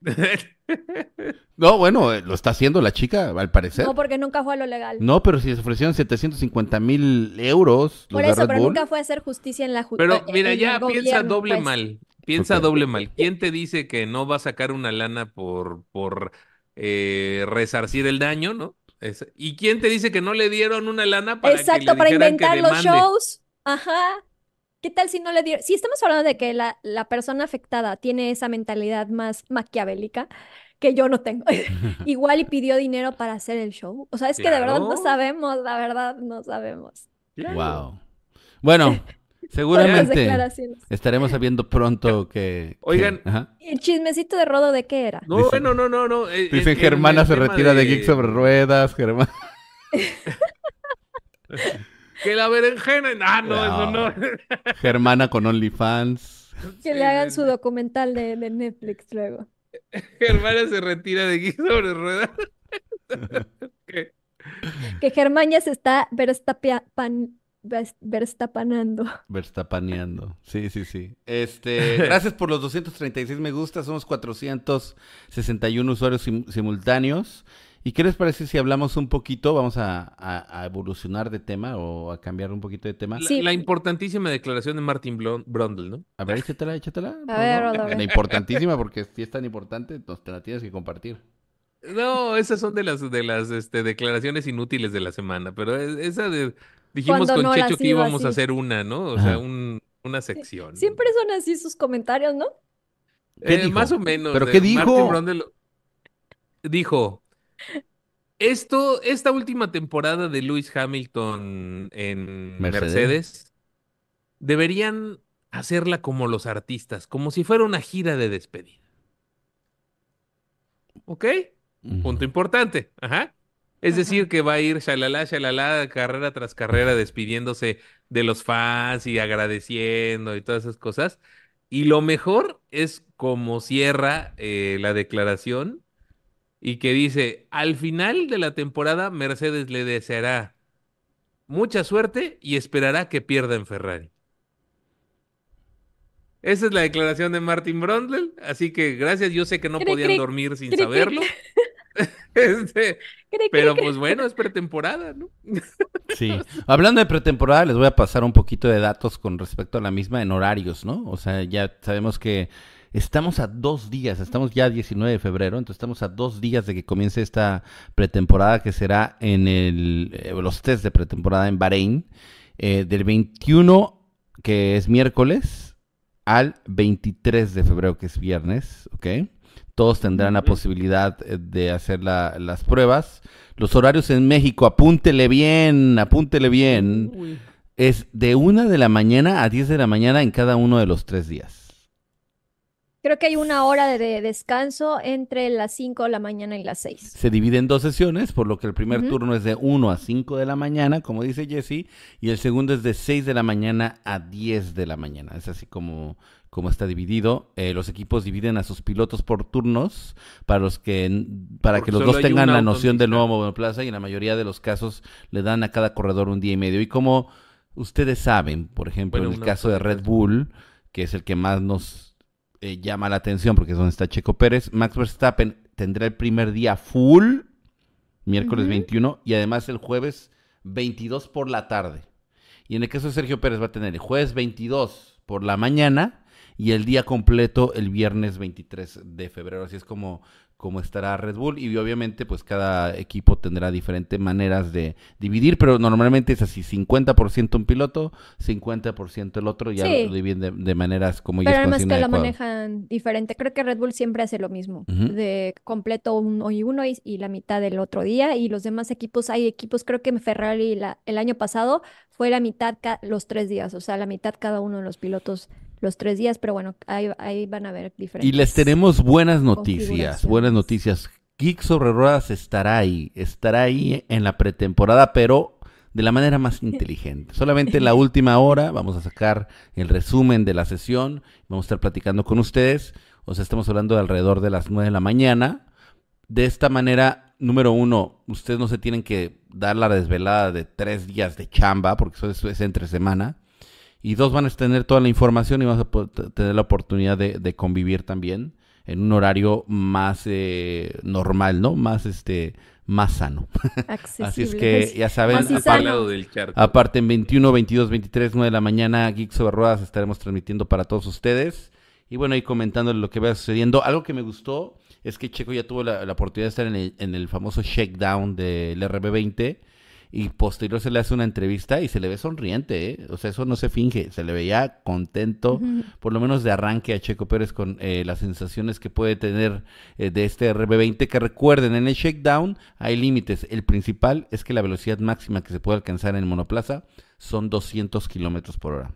no, bueno, eh, lo está haciendo la chica, al parecer. No, porque nunca fue a lo legal. No, pero si se ofrecieron 750 mil euros los Por de eso, Red pero Bull. nunca fue a hacer justicia en la justicia. Pero mira, ya piensa doble pues. mal. Piensa doble mal. ¿Quién te dice que no va a sacar una lana por, por eh, resarcir el daño, no? Es- ¿Y quién te dice que no le dieron una lana para que Exacto, le para que inventar los shows. Ajá. ¿Qué tal si no le dieron? Si estamos hablando de que la, la persona afectada tiene esa mentalidad más maquiavélica que yo no tengo. Igual y pidió dinero para hacer el show. O sea, es que de verdad no sabemos, la verdad no sabemos. Claro. Wow. Bueno, seguramente estaremos sabiendo pronto que... que- Oigan. ¿Y el chismecito de Rodo de qué era? No, Dicen- bueno, no, no, no. eh, Dicen en- en Germana se retira de... Geek sobre ruedas, Germana. Que la berenjena. Ah, no, eso No. no. Germana con OnlyFans. Que le hagan su documental de, de Netflix luego. Germana se retira de Geek sobre ruedas. ¿Qué? Que Germán ya se está verstapia- pan- vers- verstapanando. Verstapaneando. Sí, sí, sí. Este, gracias por los 236 me gusta. Somos 461 usuarios sim- simultáneos. ¿Y qué les parece si hablamos un poquito? Vamos a, a- a evolucionar de tema o a cambiar un poquito de tema. La, Sí. la importantísima declaración de Martin Brundle, ¿no? A ver, échatela, échatela. A ver, ver. La importantísima, porque si es tan importante, pues te la tienes que compartir. No, esas son de las de las este, declaraciones inútiles de la semana, pero es- esa de dijimos Cuando con no Checho que íbamos a hacer una, ¿no? O Ajá. sea, un- una sección. Siempre son así sus comentarios, ¿no? ¿Qué Eh? Más o menos. ¿Pero eh, qué dijo? Martin Brundle dijo, esto, esta última temporada de Lewis Hamilton en Mercedes. Mercedes, deberían hacerla como los artistas, como si fuera una gira de despedida. ¿Ok? Punto importante. Ajá. Es decir, que va a ir shalala, shalala, carrera tras carrera, despidiéndose de los fans y agradeciendo y todas esas cosas. Y lo mejor es como cierra eh, la declaración y que dice, al final de la temporada, Mercedes le deseará mucha suerte y esperará que pierda en Ferrari. Esa es la declaración de Martin Brundle, así que gracias, yo sé que no Cric, podían cric, dormir sin cric, saberlo. Este, pero pues bueno, es pretemporada, ¿no? Sí. Hablando de pretemporada, les voy a pasar un poquito de datos con respecto a la misma en horarios, ¿no? O sea, ya sabemos que estamos a dos días, estamos ya a 19 de febrero, entonces estamos a dos días de que comience esta pretemporada que será en el, eh, los test de pretemporada en Bahrein, eh, del 21, que es miércoles, al 23 de febrero, que es viernes, ¿ok? Todos tendrán la posibilidad eh, de hacer la- las pruebas. Los horarios en México, apúntele bien, apúntele bien. Uy. Es de una de la mañana a 10 de la mañana en cada uno de los tres días. Creo que hay una hora de, de descanso entre las 5 de la mañana y las 6. Se divide en dos sesiones, por lo que el primer turno es de 1 a 5 de la mañana, como dice Jesse, y el segundo es de 6 de la mañana a 10 de la mañana. Es así como, como está dividido. Eh, los equipos dividen a sus pilotos por turnos para los que para Porque que los dos tengan la noción del nuevo monoplaza y en la mayoría de los casos le dan a cada corredor un día y medio. Y como ustedes saben, por ejemplo, Bueno, en el caso de Red. Bull, que es el que más nos eh, llama la atención porque es donde está Checo Pérez, Max Verstappen tendrá el primer día full, miércoles Ujú. 21, y además el jueves 22 por la tarde. Y en el caso de Sergio Pérez va a tener el jueves 22 por la mañana y el día completo el viernes 23 de febrero. Así es como, como estará Red Bull. Y obviamente, pues cada equipo tendrá diferentes maneras de dividir, pero normalmente es así: 50% un piloto, 50% el otro. Ya Sí. lo dividen de, de maneras como Pero ellos además consideren que lo manejan diferente. Creo que Red Bull siempre hace lo mismo, de completo uno y uno y, y la mitad del otro día. Y los demás equipos, hay equipos, creo que Ferrari la- el año pasado fue la mitad los tres días, o sea, la mitad cada uno de los pilotos los tres días, pero bueno, ahí, ahí van a ver Y les diferentes. tenemos buenas noticias, buenas noticias. Geek sobre ruedas estará ahí, estará ahí en la pretemporada, pero de la manera más inteligente. Solamente en la última hora vamos a sacar el resumen de la sesión, vamos a estar platicando con ustedes, o sea, estamos hablando de alrededor de las 9 de la mañana. De esta manera, número uno, ustedes no se tienen que dar la desvelada de tres días de chamba, porque eso es, es entre semana. Y dos, van a tener toda la información y vamos a tener la oportunidad de, de convivir también en un horario más eh, normal, ¿no? Más este, más sano. Así es que ya saben. Aparte, en 21, 22, 23, 9 de la mañana, Geeks sobre Ruedas estaremos transmitiendo para todos ustedes. Y bueno, ahí comentándole lo que vaya sucediendo. Algo que me gustó es que Checo ya tuvo la, la oportunidad de estar en el, en el famoso shakedown del RB20. Y posterior se le hace una entrevista y se le ve sonriente, ¿eh? O sea, eso no se finge. Se le veía contento, por lo menos de arranque a Checo Pérez con eh, las sensaciones que puede tener eh, de este RB20. Que recuerden, en el shakedown hay límites. El principal es que la velocidad máxima que se puede alcanzar en monoplaza son 200 kilómetros por hora.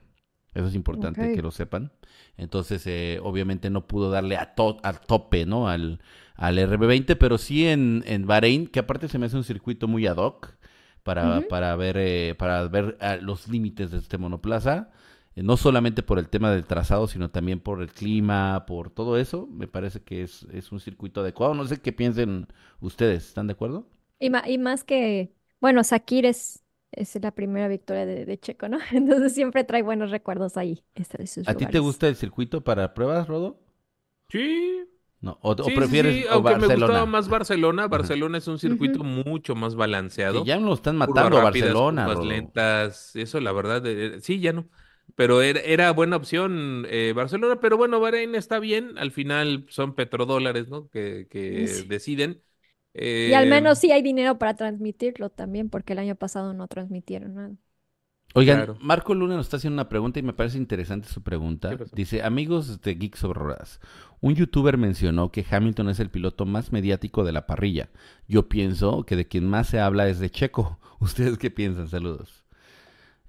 Eso es importante que lo sepan. Entonces, eh, obviamente no pudo darle a, to- a tope, ¿no? Al, al RB20, pero sí en, en Bahrein, que aparte se me hace un circuito muy ad hoc para, para ver, eh, para ver ah, los límites de este monoplaza. Eh, no solamente por el tema del trazado, sino también por el clima, por todo eso. Me parece que es, es un circuito adecuado. No sé qué piensen ustedes. ¿Están de acuerdo? Y, y más que, bueno, Sakir es, es la primera victoria de, de Checo, ¿no? Entonces siempre trae buenos recuerdos ahí, este, de sus ¿A ti te gusta el circuito para pruebas, Rodo? Sí, No, o, o sí, sí, prefieres sí, o aunque me Barcelona. gustaba más Barcelona. Barcelona es un circuito mucho más Que balanceado. ya lo están matando a Barcelona, Rodo. lentas, eso la verdad, eh, sí, ya no. Pero era, era buena opción eh, Barcelona, pero bueno, Bahrein está bien, al final son petrodólares, ¿no? Que, que Sí. deciden. Y al Eh, menos sí hay dinero para transmitirlo también, porque el año pasado no transmitieron nada. Oigan, Claro. Marco Luna nos está haciendo una pregunta y me parece interesante su pregunta. Dice, amigos de Geeks sobre Ruedas, un youtuber mencionó que Hamilton es el piloto más mediático de la parrilla. Yo pienso que de quien más se habla es de Checo. ¿Ustedes qué piensan? Saludos.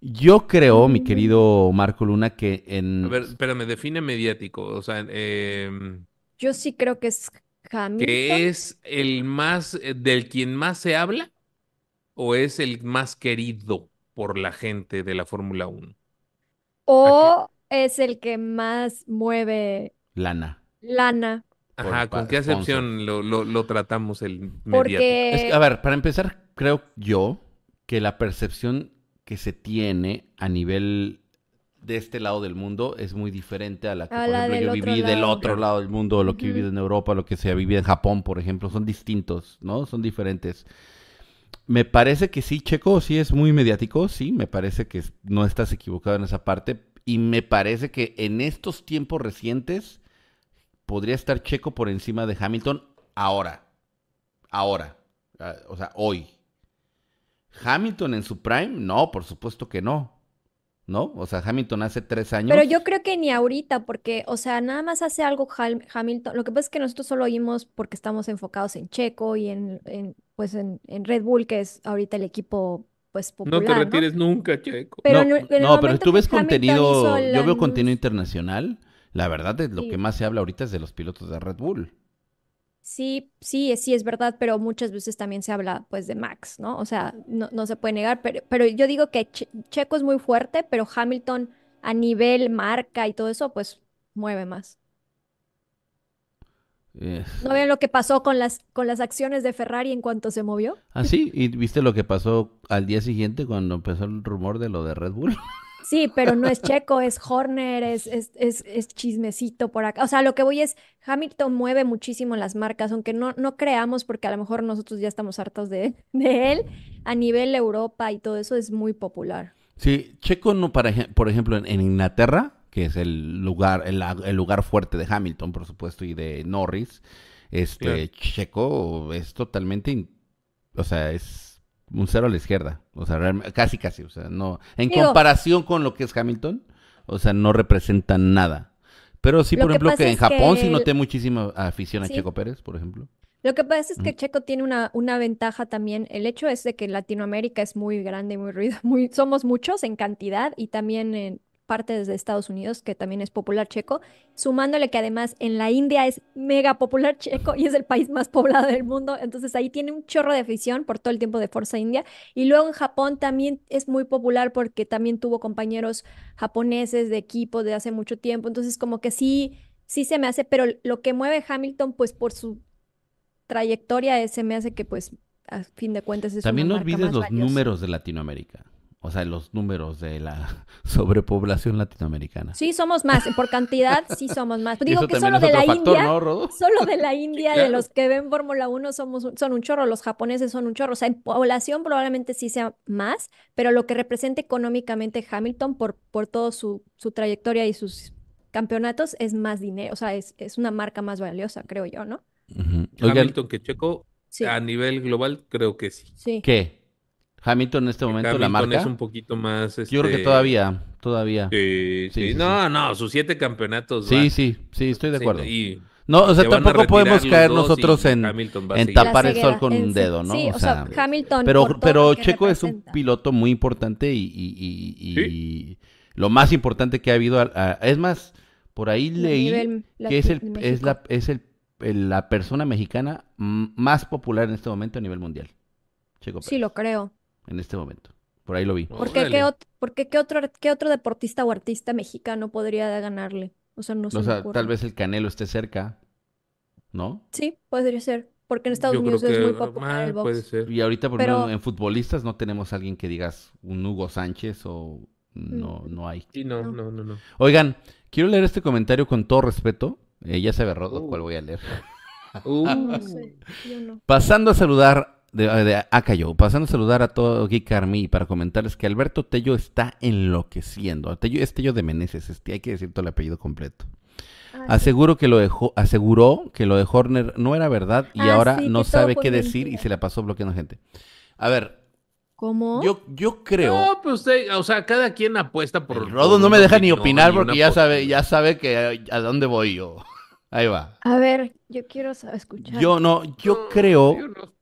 Yo creo, mi Mm. querido Marco Luna, que en... A ver, espérame, define mediático, o sea, em, Yo sí creo que es Hamilton. ¿que es el más, eh, del quien más se habla o es el más querido por la gente de la Fórmula 1? O es el que más mueve Lana. lana. Ajá, ¿con qué acepción lo, lo, lo tratamos el mediático? Porque Es que, a ver, para empezar, creo yo que la percepción que se tiene a nivel de este lado del mundo es muy diferente a la que, A por la ejemplo, yo del otro viví del lado. otro lado del mundo, lo que he Ujú. vivido en Europa, lo que se vivido en Japón, por ejemplo, son distintos, ¿no? Son diferentes. Me parece que sí, Checo sí es muy mediático, sí, me parece que no estás equivocado en esa parte. Y me parece que en estos tiempos recientes podría estar Checo por encima de Hamilton ahora. Ahora. Ah, O sea, hoy. Hamilton en su prime, no, por supuesto que no. ¿No? O sea, Hamilton hace tres años. Pero yo creo que ni ahorita, porque, o sea, nada más hace algo Hamilton. Lo que pasa es que nosotros solo oímos porque estamos enfocados en Checo y en, en, pues en, en Red Bull, que es ahorita el equipo, pues, No te popular, ¿no? retires nunca, Checo. Pero no, en el- en el no, pero tú ves contenido, yo veo contenido news- internacional. La verdad, de lo Sí. que más se habla ahorita es de los pilotos de Red Bull. Sí, sí, sí es verdad, pero muchas veces también se habla pues de Max, ¿no? O sea, no, no se puede negar, pero, pero yo digo que Che- Checo es muy fuerte, pero Hamilton a nivel marca y todo eso, pues mueve más. Eh, ¿No ven lo que pasó con las, con las acciones de Ferrari en cuanto se movió? ¿Ah, sí? ¿Y viste lo que pasó al día siguiente cuando empezó el rumor de lo de Red Bull? Sí, pero no es Checo, es Horner, es, es, es, es chismecito por acá. O sea, lo que voy es, Hamilton mueve muchísimo las marcas, aunque no, no creamos, porque a lo mejor nosotros ya estamos hartos de, de él, a nivel Europa y todo eso es muy popular. Sí, Checo no, para, por ejemplo, en, en Inglaterra, que es el lugar, el, el lugar fuerte de Hamilton, por supuesto, y de Norris, este, Claro. Checo es totalmente, in- o sea, es un cero a la izquierda, o sea, casi, casi, o sea, no, en Digo- comparación con lo que es Hamilton, o sea, no representa nada. Pero sí, por ejemplo, que en Japón sí noté muchísima afición a Sí. Checo Pérez, por ejemplo. Lo que pasa es que. Checo tiene una, una ventaja también. El hecho es de que Latinoamérica es muy grande y muy ruido, muy, somos muchos en cantidad y también en partes de Estados Unidos, que también es popular Checo, sumándole que además en la India es mega popular Checo y es el país más poblado del mundo, entonces ahí tiene un chorro de afición por todo el tiempo de Forza India. Y luego en Japón también es muy popular porque también tuvo compañeros japoneses de equipo de hace mucho tiempo, entonces como que sí, sí se me hace, pero lo que mueve Hamilton pues por su trayectoria eh, se me hace que pues a fin de cuentas es También una no olvides los valiosa. números de Latinoamérica, o sea, los números de la sobrepoblación latinoamericana. Sí, somos más, por cantidad sí somos más. Digo eso que solo de la factor, India, solo de la India, de los que ven Fórmula 1 somos un- son un chorro, los japoneses son un chorro. O sea, en población probablemente sí sea más, pero lo que representa económicamente Hamilton por, por todo su, su trayectoria y sus campeonatos es más dinero, o sea, es, es una marca más valiosa, creo yo, ¿no? Oigan, Hamilton que Checo, Sí, a nivel global, creo que sí. sí. ¿qué? Hamilton en este momento, la Hamilton marca. es un poquito más, Yo creo que este, todavía, todavía. Sí, Sí, sí. sí, No, no, sus siete campeonatos. Sí, va. sí, sí, estoy de Sí, acuerdo. Y No, o sea, tampoco podemos caer nosotros en, tapar el sol con un dedo, ¿no? Sí, o sea, Hamilton. pero, pero Checo es un piloto muy importante y, y- y- y- y lo más importante que ha habido. a- a- es más, por ahí leí nivel que es, el, es, la, es el, el- la persona mexicana más popular en este momento a nivel mundial. Checo Sí, lo creo. En este momento. Por ahí lo vi. Porque Órale. qué, ot- porque qué otro, qué otro deportista o artista mexicano podría ganarle. O sea, no se o me sea, ocurre. tal vez el Canelo esté cerca, ¿no? Sí, podría ser. Porque en Estados Yo creo Unidos es que muy popular ah, el puede box. ser. Y ahorita, por Pero- ejemplo, en futbolistas no tenemos a alguien que digas un Hugo Sánchez o no, Mm. no hay. Sí, no, No. no, no, no. Oigan, quiero leer este comentario con todo respeto. Eh, ya sabe Rodo Uh. cuál voy a leer. Uh, No sé, yo no. Pasando a saludar, de, de acá yo, pasando a saludar a todo Geek Army para comentarles que Alberto Tello está enloqueciendo. Tello es Tello de Meneses, este, hay que decir todo el apellido completo. Ah, sí. Aseguro que lo dejó, aseguró que lo de Horner no era verdad y Ah, ahora sí, no sabe qué decir y se la pasó bloqueando gente. A ver, ¿Cómo? yo, yo creo. No, pues usted, o sea, cada quien apuesta por. El Rodo por no me deja ni opinar porque ya sabe, ya sabe que a, a dónde voy yo. Ahí va. A ver, yo quiero escuchar. Yo no, yo No, creo. yo no.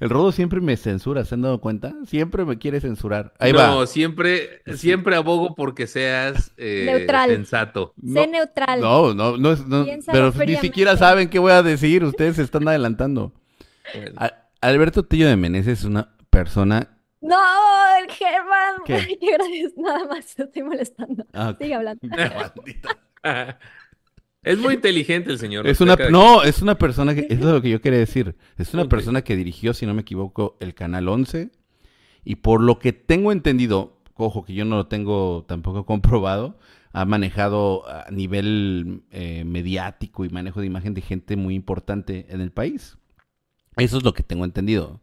El Rodo siempre me censura, ¿se han dado cuenta? Siempre me quiere censurar. Ahí no, va. siempre, siempre abogo porque seas eh, Neutral. sensato. Sé neutral. No, no, no, es- no, pero ni siquiera saben qué voy a decir. Ustedes se están adelantando. Bueno, A- Alberto Tello de Meneses es una persona. No, el Germán. ¿Qué? Qué gracias, nada más, estoy molestando. Ah. Sigue hablando. Maldita. es muy inteligente el señor. Es una, no, es una persona que, es lo que yo quería decir. Es una persona que dirigió, si no me equivoco, el Canal 11. Y por lo que tengo entendido, ojo que yo no lo tengo tampoco comprobado, ha manejado a nivel eh, mediático y manejo de imagen de gente muy importante en el país. Eso es lo que tengo entendido.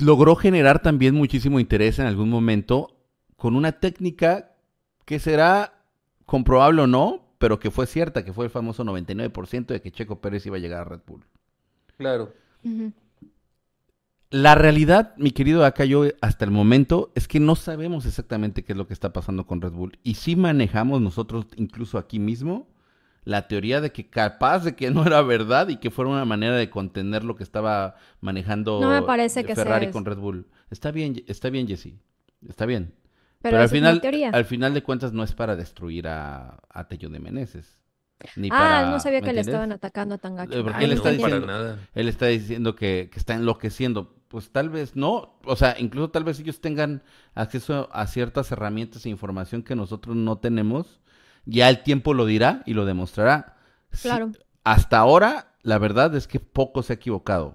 Logró generar también muchísimo interés en algún momento con una técnica que será comprobable o no, pero que fue cierta, que fue el famoso 99% de que Checo Pérez iba a llegar a Red Bull. Claro. La realidad, mi querido Akayo, hasta el momento es que no sabemos exactamente qué es lo que está pasando con Red Bull. Y sí manejamos nosotros, incluso aquí mismo, la teoría de que capaz de que no era verdad y que fuera una manera de contener lo que estaba manejando No me parece que sea Ferrari con Red Bull. Está bien, está bien, Jesse. Está bien. Pero, Pero, al final, teoría. al final de cuentas no es para destruir a, a Tello de Meneses. Ni Ah, para, no sabía ¿me que le estaban atacando tan gacho. Eh, porque Ay, él no, está para diciendo- nada. Él está diciendo que, que está enloqueciendo. Pues tal vez no. O sea, incluso tal vez ellos tengan acceso a ciertas herramientas e información que nosotros no tenemos. Ya el tiempo lo dirá y lo demostrará. Claro. hasta ahora, la verdad es que poco se ha equivocado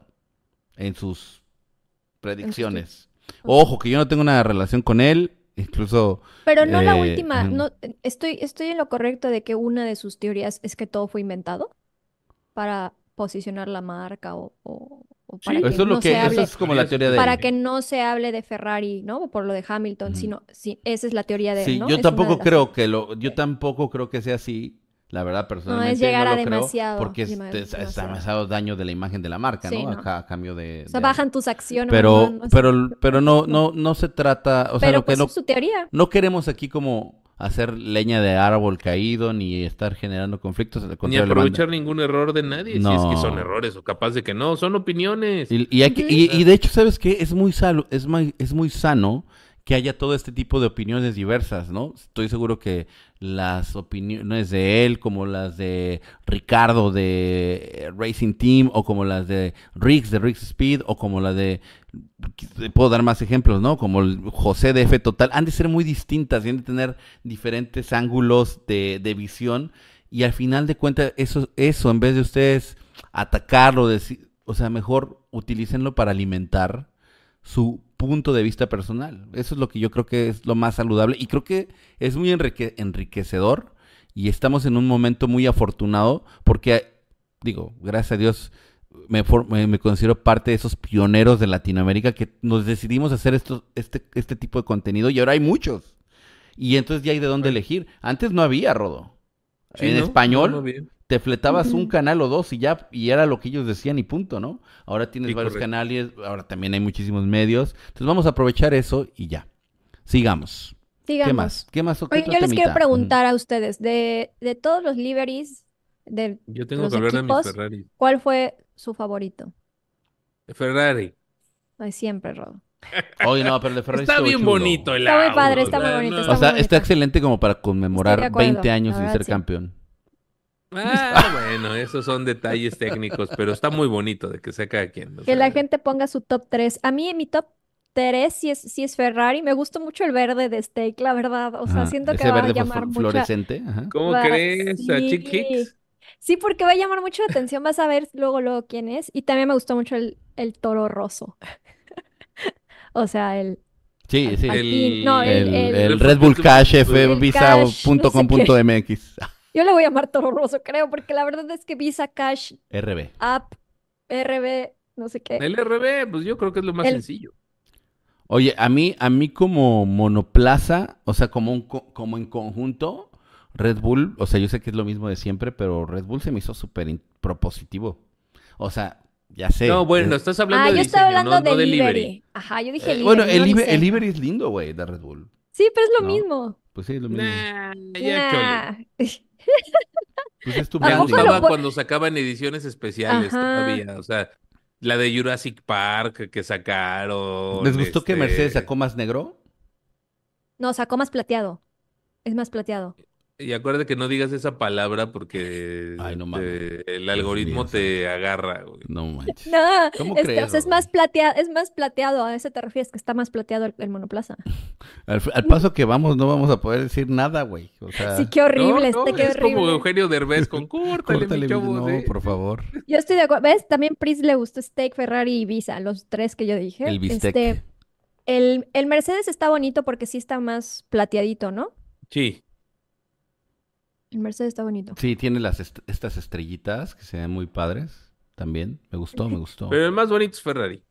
en sus predicciones. Ojo, que yo no tengo una relación con él. Incluso Pero no la Eh, última, no, estoy, estoy en lo correcto de que una de sus teorías es que todo fue inventado para posicionar la marca o, o- o para Sí, que eso es lo no que se eso hable, es como la teoría de para que no se hable de Ferrari, ¿no? Por lo de Hamilton, sino, sí, esa es la teoría de él, Sí, ¿no? yo Es tampoco de las- creo que lo, yo tampoco creo que sea así. La verdad, personalmente llegar no a lo creo, demasiado, porque es, es- es demasiado. daño de la imagen de la marca, Sí, ¿no? a cambio de, O sea, de- bajan tus acciones. pero, no, pero, pero no, no, no se trata, o sea, Pero lo que pues no, es su teoría. no queremos aquí como hacer leña de árbol caído ni estar generando conflictos, Ni aprovechar ningún error de nadie, si es que son errores o capaz de que no, son opiniones. Y, y hay que- Ujú. y- y de hecho, ¿sabes qué? Es muy, salo- es, muy, es muy sano que haya todo este tipo de opiniones diversas, ¿no? Estoy seguro que las opiniones de él, como las de Ricardo de eh, Racing Team, o como las de Riggs de Riggs Speed, o como la de, puedo dar más ejemplos, ¿no? Como el José de F Total, han de ser muy distintas han de tener diferentes ángulos de, de visión. Y al final de cuentas, eso, eso en vez de ustedes atacarlo, decir, o sea, mejor utilícenlo para alimentar su punto de vista personal. Eso es lo que yo creo que es lo más saludable y creo que es muy enrique- enriquecedor y estamos en un momento muy afortunado porque, digo, gracias a Dios me, for- me, me considero parte de esos pioneros de Latinoamérica que nos decidimos hacer esto, este, este tipo de contenido y ahora hay muchos. Y entonces ya hay de dónde elegir. Antes no había, Rodo. Sí, en ¿no? español No, no, bien. Te fletabas un canal o dos y ya, y era lo que ellos decían y punto, ¿no? Ahora tienes Sí, varios correcto. canales, ahora también hay muchísimos medios. Entonces vamos a aprovechar eso y ya. Sigamos. ¿Qué más? ¿Qué más? ¿Qué Oye, yo les quiero preguntar a ustedes, de, de todos los liveries de Yo tengo los que hablar de mis equipos, Ferrari. ¿cuál fue su favorito? Ferrari. Ay, siempre, Rodo. Oye, no, pero el de Ferrari Está bien chulo. bonito el Está muy padre, está muy bonito, está O sea, está excelente como para conmemorar de acuerdo, 20 años sin ser sí. campeón. Ah, bueno, esos son detalles técnicos, pero está muy bonito de que sea cada quien. o Que la gente ponga su top 3. A mí, en mi top 3 sí es, sí es Ferrari. Me gustó mucho el verde de Steak, la verdad. O sea, Ajá, siento que va a llamar fluorescente. Ajá. ¿Cómo va- crees? ¿A Chick sí. Hicks? Sí, porque va a llamar mucho la atención. Vas a ver luego, luego quién es. Y también me gustó mucho el, el toro roso. O sea, el... Sí, sí. El- no, el- El, el- el Red Bull Cash F Yo le voy a llamar toro roso, creo, porque la verdad es que Visa Cash RB. App, RB, no sé qué. El RB, pues yo creo que es lo más El- sencillo. Oye, a mí, a mí como monoplaza, o sea, como un co- como en conjunto, Red Bull, o sea, yo sé que es lo mismo de siempre, pero Red Bull se me hizo súper in- propositivo. O sea, ya sé. No, bueno, es- estás hablando Ah, de yo diseño, hablando no, de de livery. livery. Ajá, yo dije eh, livery, bueno, el, no el Liberty es lindo, güey, de Red Bull. Sí, pero es lo No. mismo. Pues sí, es lo mismo. Nah, ya. Nah. Pues es tu Me ¿A poco branding. lo gustaba pu- cuando sacaban ediciones especiales Ajá. todavía, o sea, la de Jurassic Park que sacaron. ¿Les gustó que este, Mercedes sacó más negro? No, sacó más plateado. Es más plateado. Y acuérdate que no digas esa palabra porque Ay, no te- mames. el algoritmo mío, te agarra, güey. No manches. No, ¿Cómo es, que, crees, es más plateado, es más plateado, a ese te refieres, que está más plateado el, el monoplaza. Al, al paso que vamos, no vamos a poder decir nada, güey. O sea, Sí, qué horrible, No, no, está qué es como horrible. Eugenio Derbez con córtale, córtale, mi chavo, no, por favor. Yo estoy de acuerdo. ¿Ves? También Pris le gustó Steak, Ferrari y Visa, los tres que yo dije. El bistec. Este, el, el Mercedes está bonito porque sí está más plateadito, ¿no? Sí, El Mercedes está bonito. Sí, tiene las est- estas estrellitas que se ven muy padres. También. Me gustó, me gustó. pero el más bonito es Ferrari.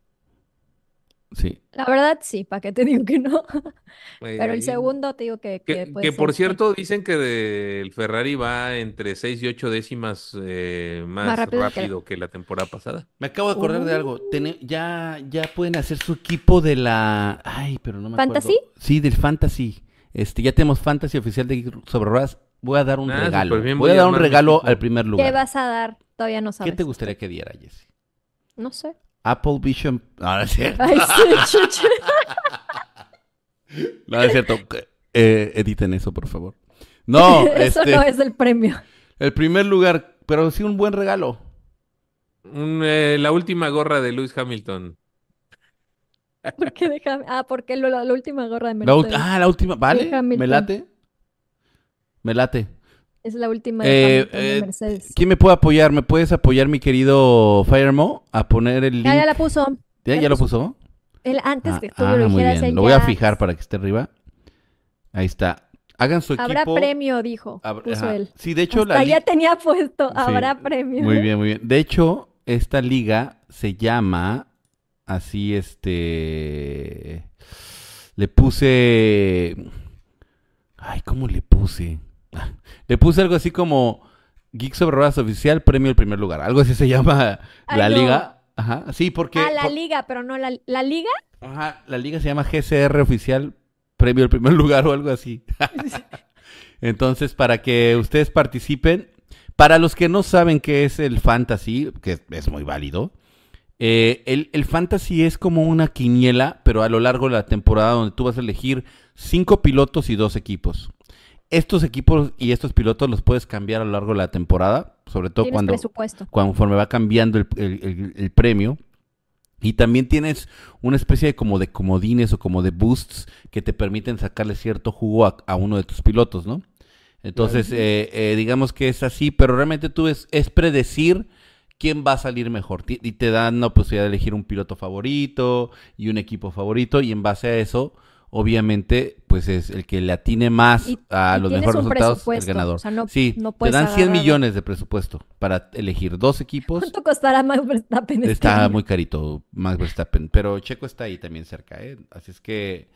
Sí. La verdad, sí, ¿para qué te digo que no? Pero el ahí- segundo te digo que, que Que, puede que por cierto dicen que de- el Ferrari va entre 6 y 8 décimas eh, más, Más rápido que- rápido que la temporada pasada. Me acabo de acordar de algo. Uh. Tene- ya, ya pueden hacer su equipo de la. Ay, pero no me acuerdo. ¿Fantasy? Sí, del Fantasy. Este, ya tenemos Fantasy oficial de sobre Ruedas. Voy a dar un Ah, regalo. Voy voy a dar un regalo al primer ¿Qué lugar. vas a dar? Todavía no ¿Qué sabes. te gustaría que diera, Jessy? No sé. Apple Vision. No, no es cierto. Ay, sí. No, no es cierto. Eh, editen eso, por favor. No, Eso este, no es el premio. el primer lugar, pero sí un buen regalo. Un, eh, la última gorra de Lewis Hamilton. ¿Por qué déjame? Ah, porque lo- la, la última gorra de La Mercedes. ah, la última, ¿vale? ¿Me Hamilton. late? Me late. Es la última Eh, de de eh, Mercedes. ¿Quién me puede apoyar? ¿Me puedes apoyar, mi querido Firemo? A poner el link. Ya, ya la puso. ¿Ya, ya ya lo puso. Él, antes Ah, que tú ah, lo muy dijeras, Lo voy a fijar para que esté arriba. Ahí está. Hagan su Habrá equipo. premio, dijo. Hab- puso él. Sí, de hecho, Hasta la ya tenía puesto. Sí, Habrá premio. Muy bien, muy bien. De hecho, esta liga se llama así, este... Le puse... Ay, ¿cómo le puse? Le puse algo así como Geek sobre Ruedas Oficial, premio el primer lugar. Algo así se llama Ay, la no. liga. Ajá, sí, porque... Ah, la por- liga, pero no la, la liga. Ajá, la liga se llama GCR Oficial, premio el primer lugar o algo así. Entonces, para que ustedes participen, para los que no saben qué es el fantasy, que es muy válido, eh, el, el fantasy es como una quiniela, pero a lo largo de la temporada donde tú vas a elegir cinco pilotos y dos equipos. Estos equipos y estos pilotos los puedes cambiar a lo largo de la temporada, sobre todo Tienes cuando, presupuesto. conforme va cambiando el, el- el- el premio. Y también tienes una especie de como de comodines o como de boosts que te permiten sacarle cierto jugo a, a uno de tus pilotos, ¿no? Entonces, eh, eh, digamos que es así, pero realmente tú es, es predecir quién va a salir mejor. Y te dan la posibilidad de elegir un piloto favorito y un equipo favorito, y en base a eso, obviamente, pues es el que le atine más Y- a y los mejores resultados, el ganador. o sea, no- sí, no te dan 100 agarrar- millones de presupuesto para elegir dos equipos. ¿Cuánto costará Max Verstappen este Está año? muy carito Max Verstappen, pero Checo está ahí también cerca, ¿eh? Así es que,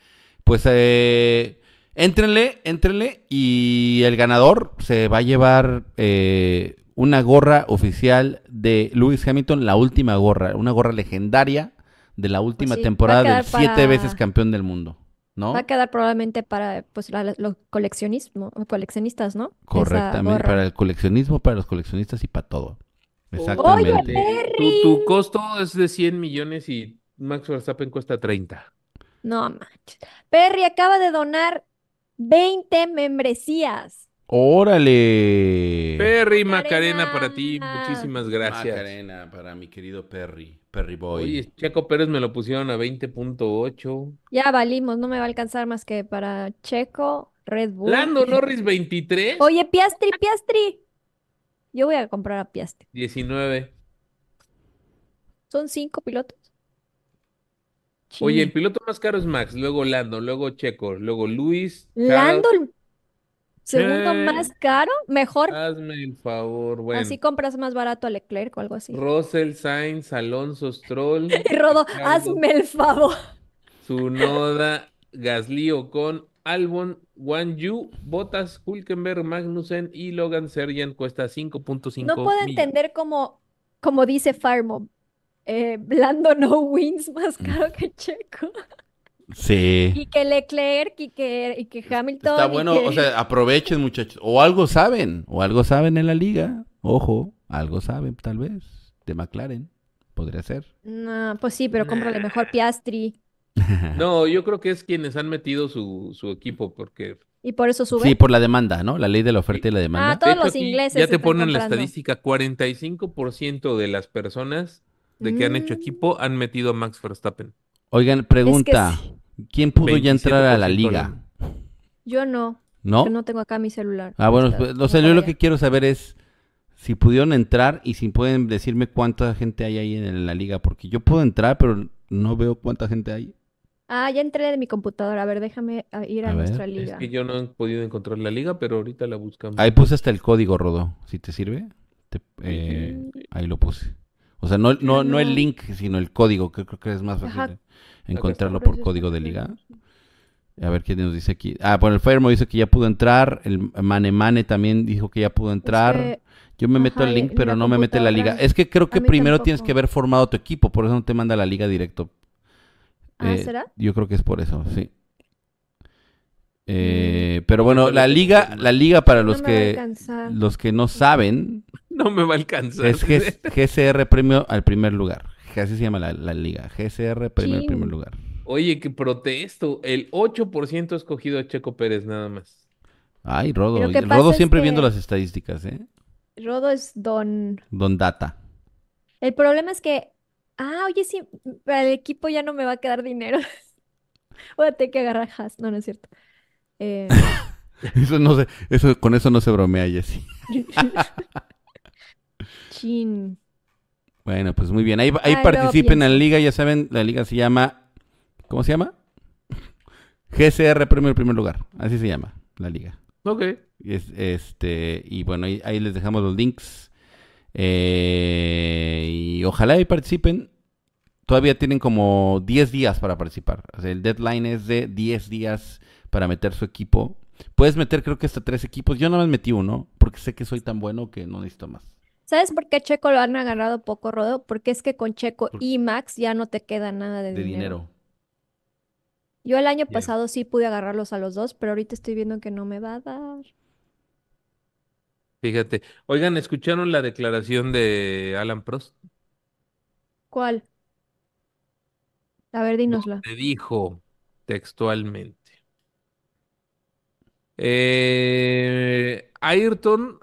pues, eh, éntrenle, éntrenle y el ganador se va a llevar eh, una gorra oficial de Lewis Hamilton, la última gorra, una gorra legendaria de la última sí, va a temporada del siete para- veces campeón del mundo. ¿No? Va a quedar probablemente para pues la- los coleccionismo, coleccionistas, ¿no? Correctamente, para el coleccionismo, para los coleccionistas y para todo. Oye, Exactamente. Perry. Tu, tu costo es de 100 millones y Max Verstappen cuesta 30. No manches. Perry acaba de donar 20 membresías. ¡Órale! Perry Macarena. Macarena para ti, muchísimas gracias. Macarena, para mi querido Perry, Perry Boy. Oye, Checo Pérez me lo pusieron a 20.8. Ya valimos, no me va a alcanzar más que para Checo, Red Bull. Lando Norris 23, Oye, Piastri, Piastri. Yo voy a comprar a Piastri. 19. Son cinco pilotos. Oye, el piloto más caro es Max, luego Lando, luego Checo, luego Luis. Lando, segundo Sí. más caro, mejor. Hazme el favor, bueno. Así compras más barato a Leclerc o algo así. Russell, Sainz, Alonso, Stroll, Y Rodo, Ricardo, hazme el favor. Tsunoda, Gasly, Ocon, Albon, Guan Yu, Bottas, Hülkenberg, Magnussen y Logan Sargent cuesta 5.5 No puedo millones. entender cómo, como dice Farmo, eh, Lando no wins más caro que Checo. Sí. Y que Leclerc y que, y que Hamilton. Está bueno, que- o sea, aprovechen, muchachos. O algo saben, o algo saben en la liga. Ojo, algo saben, tal vez, de McLaren. Podría ser. No, pues sí, pero cómprale mejor Piastri. No, yo creo que es quienes han metido su, su equipo, porque Y por eso sube. Sí, por la demanda, ¿no? La ley de la oferta y la Ah, demanda. todos de hecho los ingleses ya te ponen la estadística, 45% de las personas de que han hecho Mm. equipo han metido a Max Verstappen. Oigan, pregunta. sí. ¿Quién pudo ya entrar a la 27% liga? Yo no, ¿No? yo no tengo acá mi celular. Ah, bueno, pues, no o sea, yo lo que quiero saber es si pudieron entrar y si pueden decirme cuánta gente hay ahí en la liga, porque yo puedo entrar, pero no veo cuánta gente hay. Ah, ya entré de mi computadora. A ver, déjame ah, ir a, A ver. nuestra Es liga. que yo no he podido encontrar la liga, pero ahorita la buscamos. Ahí puse hasta el código, Rodo, si te sirve. Te- eh, ahí lo puse. O sea, no, no, no el link, sino el código, que creo que es más fácil Ajá. Encontrarlo Por código de liga. A ver qué nos dice aquí. Ah, bueno, el Firemo dice que ya pudo entrar. El Mane Mane también dijo que ya pudo entrar. que- Yo me meto al link, pero no me mete la liga. Es que creo que primero tienes que haber formado tu equipo, por eso no te manda la liga directo. Ah, Eh, ¿será? Yo creo que es por eso, sí. Eh, pero No me bueno, la liga, la liga para los que los que no saben No me va a alcanzar. es G- GCR premio al primer lugar. Así se llama la, la liga. GCR al Chin. primer lugar. Oye, que protesto. El 8% ha escogido a Checo Pérez nada más. Ay, Rodo. Rodo es siempre que- viendo las estadísticas, ¿eh? Rodo es don. Don Data. El problema es que. Ah, oye, sí, para el equipo ya no me va a quedar dinero. Voy a tener que agarrar Haas. No, no es cierto. Eh, Eso no se, eso, con eso no se bromea, Jessy. chin. Bueno, pues muy bien. Ahí, ahí Ay, participen en la liga, ya saben, la liga se llama. ¿Cómo se llama? GCR Premio primer lugar. Así se llama la liga. Ok. Y es- este, y bueno, ahí, ahí les dejamos los links. Eh, y ojalá y participen. Todavía tienen como 10 días para participar. O sea, el deadline es de 10 días para meter su equipo. Puedes meter creo que hasta tres equipos. Yo nada más metí uno, porque sé que soy tan bueno que no necesito más. ¿Sabes por qué Checo lo han agarrado poco, Rodo? Porque es que con Checo Por- y Max ya no te queda nada de De dinero. dinero. Yo el año Ya. pasado sí pude agarrarlos a los dos, pero ahorita estoy viendo que no me va a dar. Fíjate. Oigan, ¿escucharon la declaración de Alan Prost? ¿Cuál? A ver, dínosla. Le dijo textualmente. Eh, Ayrton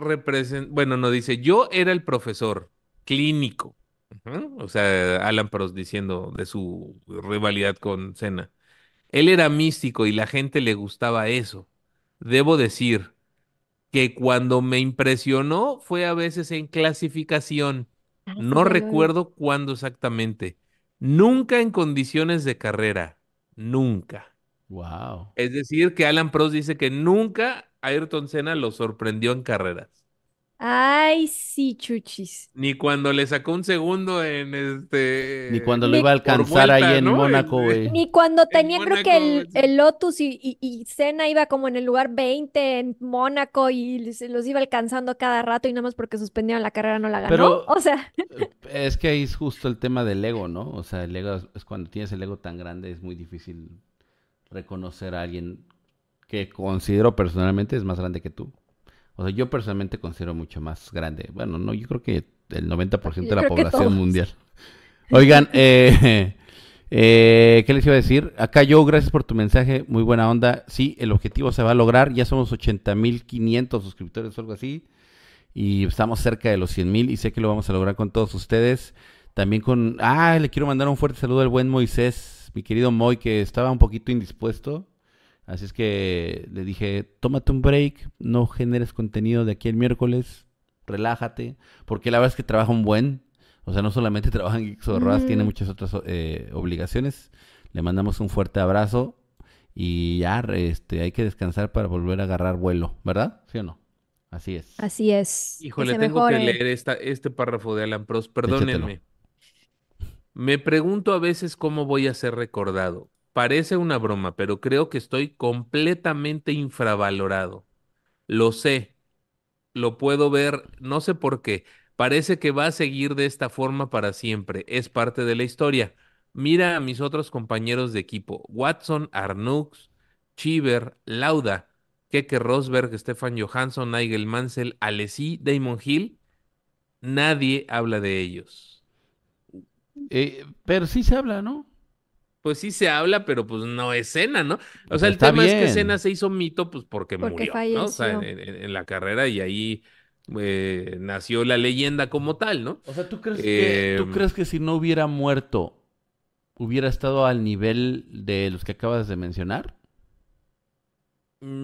representa, bueno, no dice, yo era el profesor clínico. O sea, Alan Prost diciendo de su rivalidad con Senna. Él era místico y la gente le gustaba eso. Debo decir que cuando me impresionó fue a veces en clasificación. Ah, No recuerdo cuándo exactamente. Nunca en condiciones de carrera. Nunca. Wow. Es decir, que Alan Prost dice que nunca Ayrton Senna lo sorprendió en carreras. Ay, sí, chuchis. Ni cuando le sacó un segundo en este. Ni cuando lo Ni- iba a alcanzar ahí en ¿no? Mónaco, güey. Ni cuando tenía, creo que el, Lotus y, y, y Senna iba como en el lugar 20 en Mónaco y se los iba alcanzando cada rato y nada más porque suspendieron la carrera no la ganó. Pero- O sea, Es que ahí es justo el tema del ego, ¿no? O sea, el ego es- es cuando tienes el ego tan grande es muy difícil reconocer a alguien que considero personalmente es más grande que tú. O sea, yo personalmente considero mucho más grande. Bueno, no, yo creo que el 90% de Yo la creo que población mundial. Oigan, eh, eh, ¿qué les iba a decir? Acá yo, gracias por tu mensaje, muy buena onda. Sí, el objetivo se va a lograr. Ya somos 80.500 suscriptores o algo así. Y estamos cerca de los 100.000 y sé que lo vamos a lograr con todos ustedes. También con... Ah, le quiero mandar un fuerte saludo al buen Moisés, mi querido Moy, que estaba un poquito indispuesto. Así es que le dije, tómate un break, no generes contenido de aquí el miércoles, relájate, porque la verdad es que trabaja un buen, o sea, no solamente trabaja en Geeks of Ujú. tiene muchas otras eh, obligaciones. Le mandamos un fuerte abrazo y ya, este, hay que descansar para volver a agarrar vuelo, ¿verdad? ¿Sí o no? Así es. Así es. que Híjole, se tengo que leer esta, este párrafo de Alan Prost, perdónenme. Me pregunto a veces cómo voy a ser recordado. Parece una broma, pero creo que estoy completamente infravalorado. Lo sé, lo puedo ver, no sé por qué. Parece que va a seguir de esta forma para siempre. Es parte de la historia. Mira a mis otros compañeros de equipo: Watson, Arnux, Chiver, Lauda, Keke Rosberg, Stefan Johansson, Nigel Mansell, Alesi, Damon Hill. Nadie habla de ellos. Eh, pero sí se habla, ¿no? Pues sí se habla, pero pues no es Senna, ¿no? O sea, el Está tema es que. Senna se hizo mito pues porque, Porque murió, ¿no? O sea, en, falleció. en- en la carrera y ahí eh, nació la leyenda como tal, ¿no? O sea, ¿tú crees, que, ¿tú Em, crees que si no hubiera muerto, hubiera estado al nivel de los que acabas de mencionar?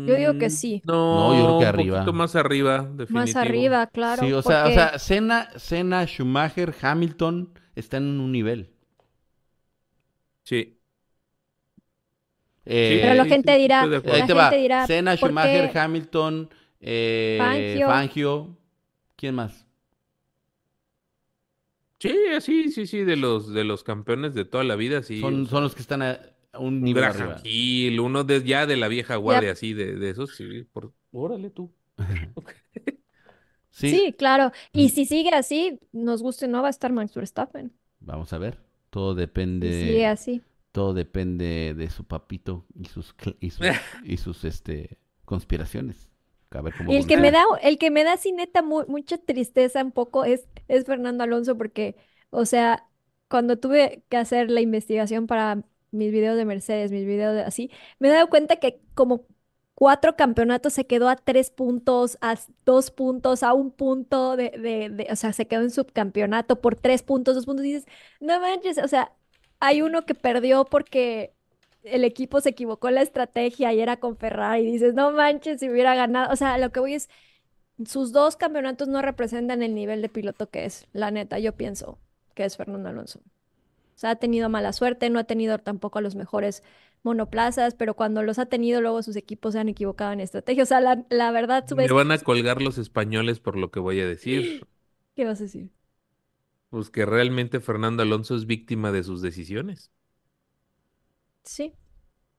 Yo digo que Mm, sí. No, No, yo creo que un arriba. poquito más arriba, Más arriba, claro. sí, o sea, o sea, Senna, Senna, Schumacher, Hamilton están en un nivel. Sí. Eh, Pero la sí, gente sí, dirá, ahí la te va. gente dirá, Senna, ¿por Schumacher, qué? Hamilton, eh, Fangio. Fangio. ¿Quién más? Sí, sí, sí, sí, de los de los campeones de toda la vida, sí. son, los que están a, un un nivel Graham arriba. Hill, uno de ya de la vieja guardia, así, de, de esos, sí, por... Órale tú. Sí, Sí, claro. Y Mm. si sigue así, nos guste o no, va a estar Max Verstappen. vamos a ver. Todo depende. sigue así. Todo depende de su papito y sus y sus, y sus este conspiraciones. A ver cómo Y el que me da, el que me da así neta mu- mucha tristeza un poco es, es Fernando Alonso porque, o sea, cuando tuve que hacer la investigación para mis videos de Mercedes, mis videos de así, me he dado cuenta que como cuatro campeonatos se quedó a tres puntos, a dos puntos, a un punto de, de, de- o sea, se quedó en subcampeonato por tres puntos, dos puntos, y dices, no manches, o sea, hay uno que perdió porque el equipo se equivocó en la estrategia y era con Ferrari. Y dices, no manches, si hubiera ganado. O sea, lo que voy es, sus dos campeonatos no representan el nivel de piloto que es, la neta, yo pienso que es Fernando Alonso. O sea, ha tenido mala suerte, no ha tenido tampoco a los mejores monoplazas, pero cuando los ha tenido, luego sus equipos se han equivocado en estrategia. O sea, la, la verdad, su Me van a colgar los españoles por lo que voy a decir. ¿Qué vas a decir? Pues que realmente Fernando Alonso es víctima de sus decisiones, Sí.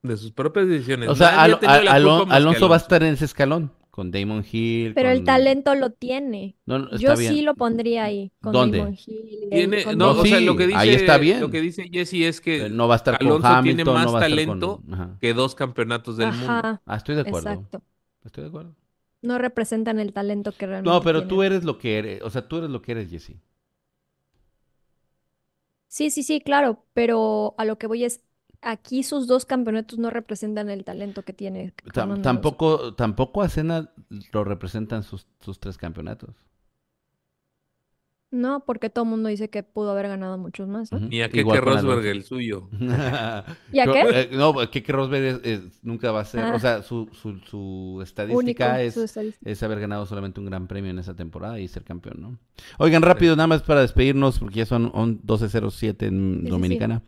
de sus propias decisiones. O sea, Al- Al- Alonso va a estar en ese escalón con Damon Hill. Pero el con- talento lo tiene. No, no, Yo bien. sí lo pondría ahí, con ¿Dónde? Damon Hill y Tiene, con no, No, o sea, sí, lo que dice, ahí está bien. lo que dice Jesse es que No va a estar con Alonso tiene Hamilton, más no va a estar talento con... Que dos campeonatos del mundo. Ajá, Ah, estoy de acuerdo. exacto. Estoy de acuerdo. No representan el talento que realmente No, pero tienen. tú eres lo que eres. O sea, tú eres lo que eres, Jesse. Sí, sí, sí, claro, pero a lo que voy es, aquí sus dos campeonatos no representan el talento que tiene tampoco, tampoco a Senna lo representan sus, sus tres campeonatos. No, porque todo el mundo dice que pudo haber ganado muchos más, ¿no? Ni a Keke Igual con Rosberg el suyo. ¿Y a Yo- qué? eh, no, Keke Rosberg es- es- nunca va a ser, Ah. o sea, su, su, su Único, estadística es, su estadística. es haber ganado solamente un gran premio en esa temporada y ser campeón, ¿no? Oigan, rápido, nada más para despedirnos, porque ya son on- 12.07 en Sí, sí, Dominicana.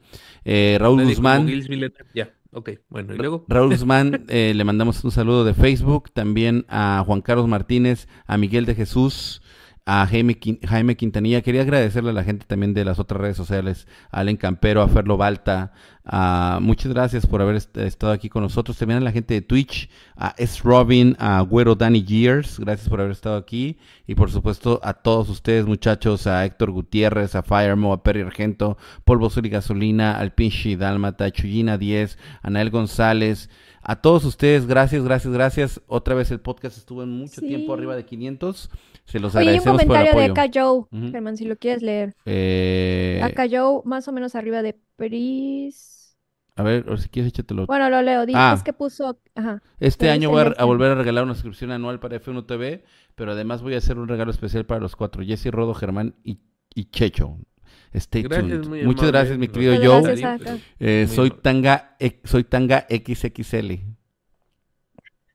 Eh, Raúl Nadie como Guzmán. Villeneuve. Ya, ok. Bueno, y luego. Raúl Guzmán, eh, le mandamos un saludo de Facebook, también a Juan Carlos Martínez, a Miguel de Jesús, a Jaime, Quin- Jaime Quintanilla. Quería agradecerle a la gente también de las otras redes sociales, a Allen Campero, a Ferlo Balta, Ah, muchas gracias por haber est- estado aquí con nosotros. También a la gente de Twitch, a S. Robin, a Güero Danny Gears, gracias por haber estado aquí. Y por supuesto a todos ustedes, muchachos, a Héctor Gutiérrez, a Firemo, a Perry Argento, Polvo Sur y Gasolina, al Pinche Dálmata, a Chuyina 10, a Nael González. A todos ustedes, gracias, gracias, gracias. Otra vez el podcast estuvo en mucho Sí. tiempo arriba de 500. Se los Oye, y un agradecemos por el comentario de. Aka Joe. Germán, si lo quieres leer. Eh, Aka Joe, más o menos arriba de Pris. a ver, o si quieres échatelo. Bueno, lo leo. Dice, Ah. que puso. Ajá. Este año voy a, volver a regalar una suscripción anual para F1 TV, pero además voy a hacer un regalo especial para los cuatro, Jesse, Rodo, Germán y, y Checho. Stay Gracias, tuned. muy Muchas amable. gracias, mi querido Muchas Joe. gracias. Eh, soy tanga, soy tanga XXL.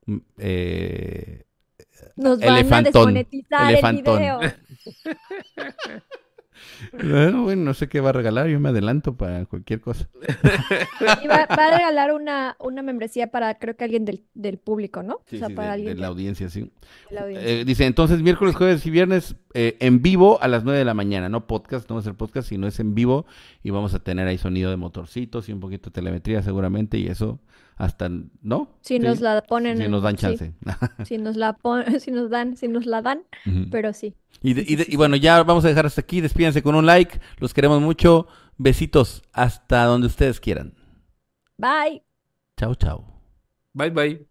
Mm, eh, Nos van a Elefantón. desmonetizar Elefantón. el video. bueno, bueno, no sé qué va a regalar, yo me adelanto para cualquier cosa. Y va, va a regalar una, una membresía para, creo que alguien del, del público, ¿no? Sí, o sea, sí, para de, alguien de la audiencia, sí. de la audiencia. Eh, dice, entonces miércoles, jueves y viernes eh, en vivo a las 9 de la mañana, no podcast, no va a ser podcast, sino es en vivo y vamos a tener ahí sonido de motorcitos y un poquito de telemetría seguramente y eso hasta, ¿no? si nos la ponen. si nos dan sí, chance. si nos la pon- si nos dan, si nos la dan, pero sí. y, de- y de- y bueno, ya vamos a dejar hasta aquí, despídense con un like, los queremos mucho, besitos hasta donde ustedes quieran. Bye. Chao, chao. Bye bye.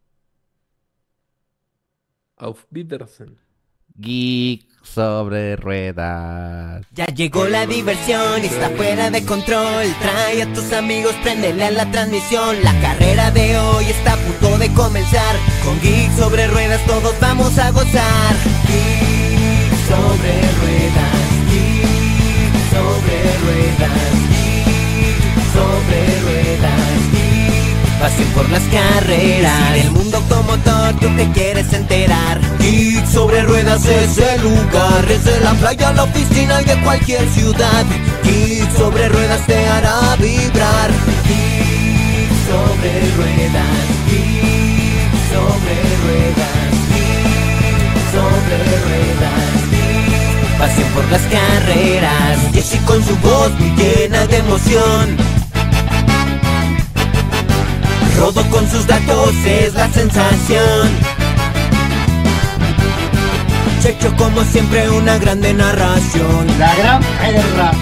Auf Wiedersehen. Geek sobre ruedas. Ya llegó la diversión, está fuera de control. Trae a tus amigos, préndele a la transmisión. La carrera de hoy está a punto de comenzar. Con Geek sobre ruedas todos vamos a gozar. Geek sobre ruedas, Geek sobre ruedas, Geek sobre ruedas, Pasión por las carreras. Si del mundo automotor tú te quieres enterar. Geek sobre ruedas es el lugar. Desde la playa a la oficina y de cualquier ciudad. Geek sobre ruedas te hará vibrar. Geek sobre ruedas. Geek sobre ruedas. Geek sobre ruedas. Pasión por las carreras. Jesse con su voz muy llena de emoción. Rodo con sus datos es la sensación. Checho como siempre una grande narración. La gran perra.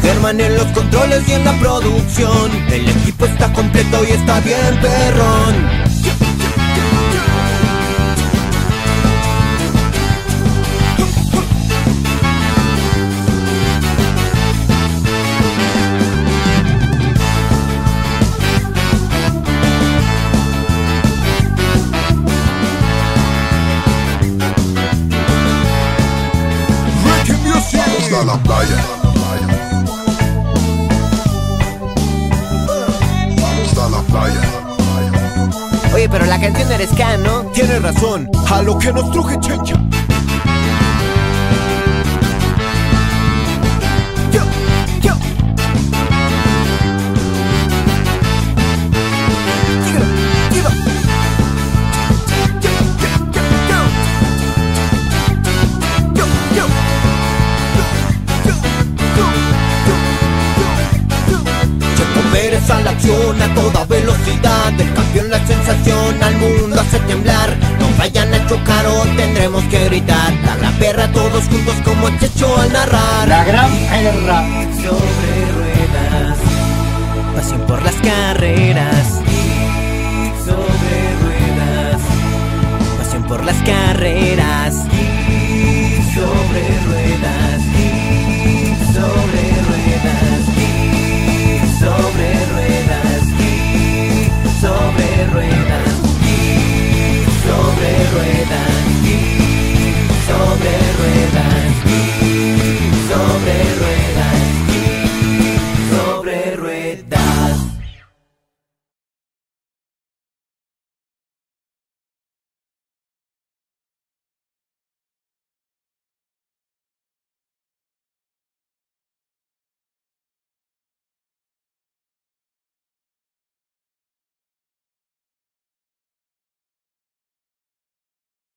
Germán en los controles y en la producción. El equipo está completo y está bien perrón. Oye, pero la canción eres K, ¿no? Tienes razón, a lo que nos truje chencha. toda velocidad. Cambió la sensación al mundo hace temblar. No vayan a chocar o tendremos que gritar. A la perra todos juntos como el checho al narrar. La gran perra. Sobre ruedas Pasión por las carreras. Sobre ruedas Pasión por las carreras. Sobre ruedas Sobre ruedas.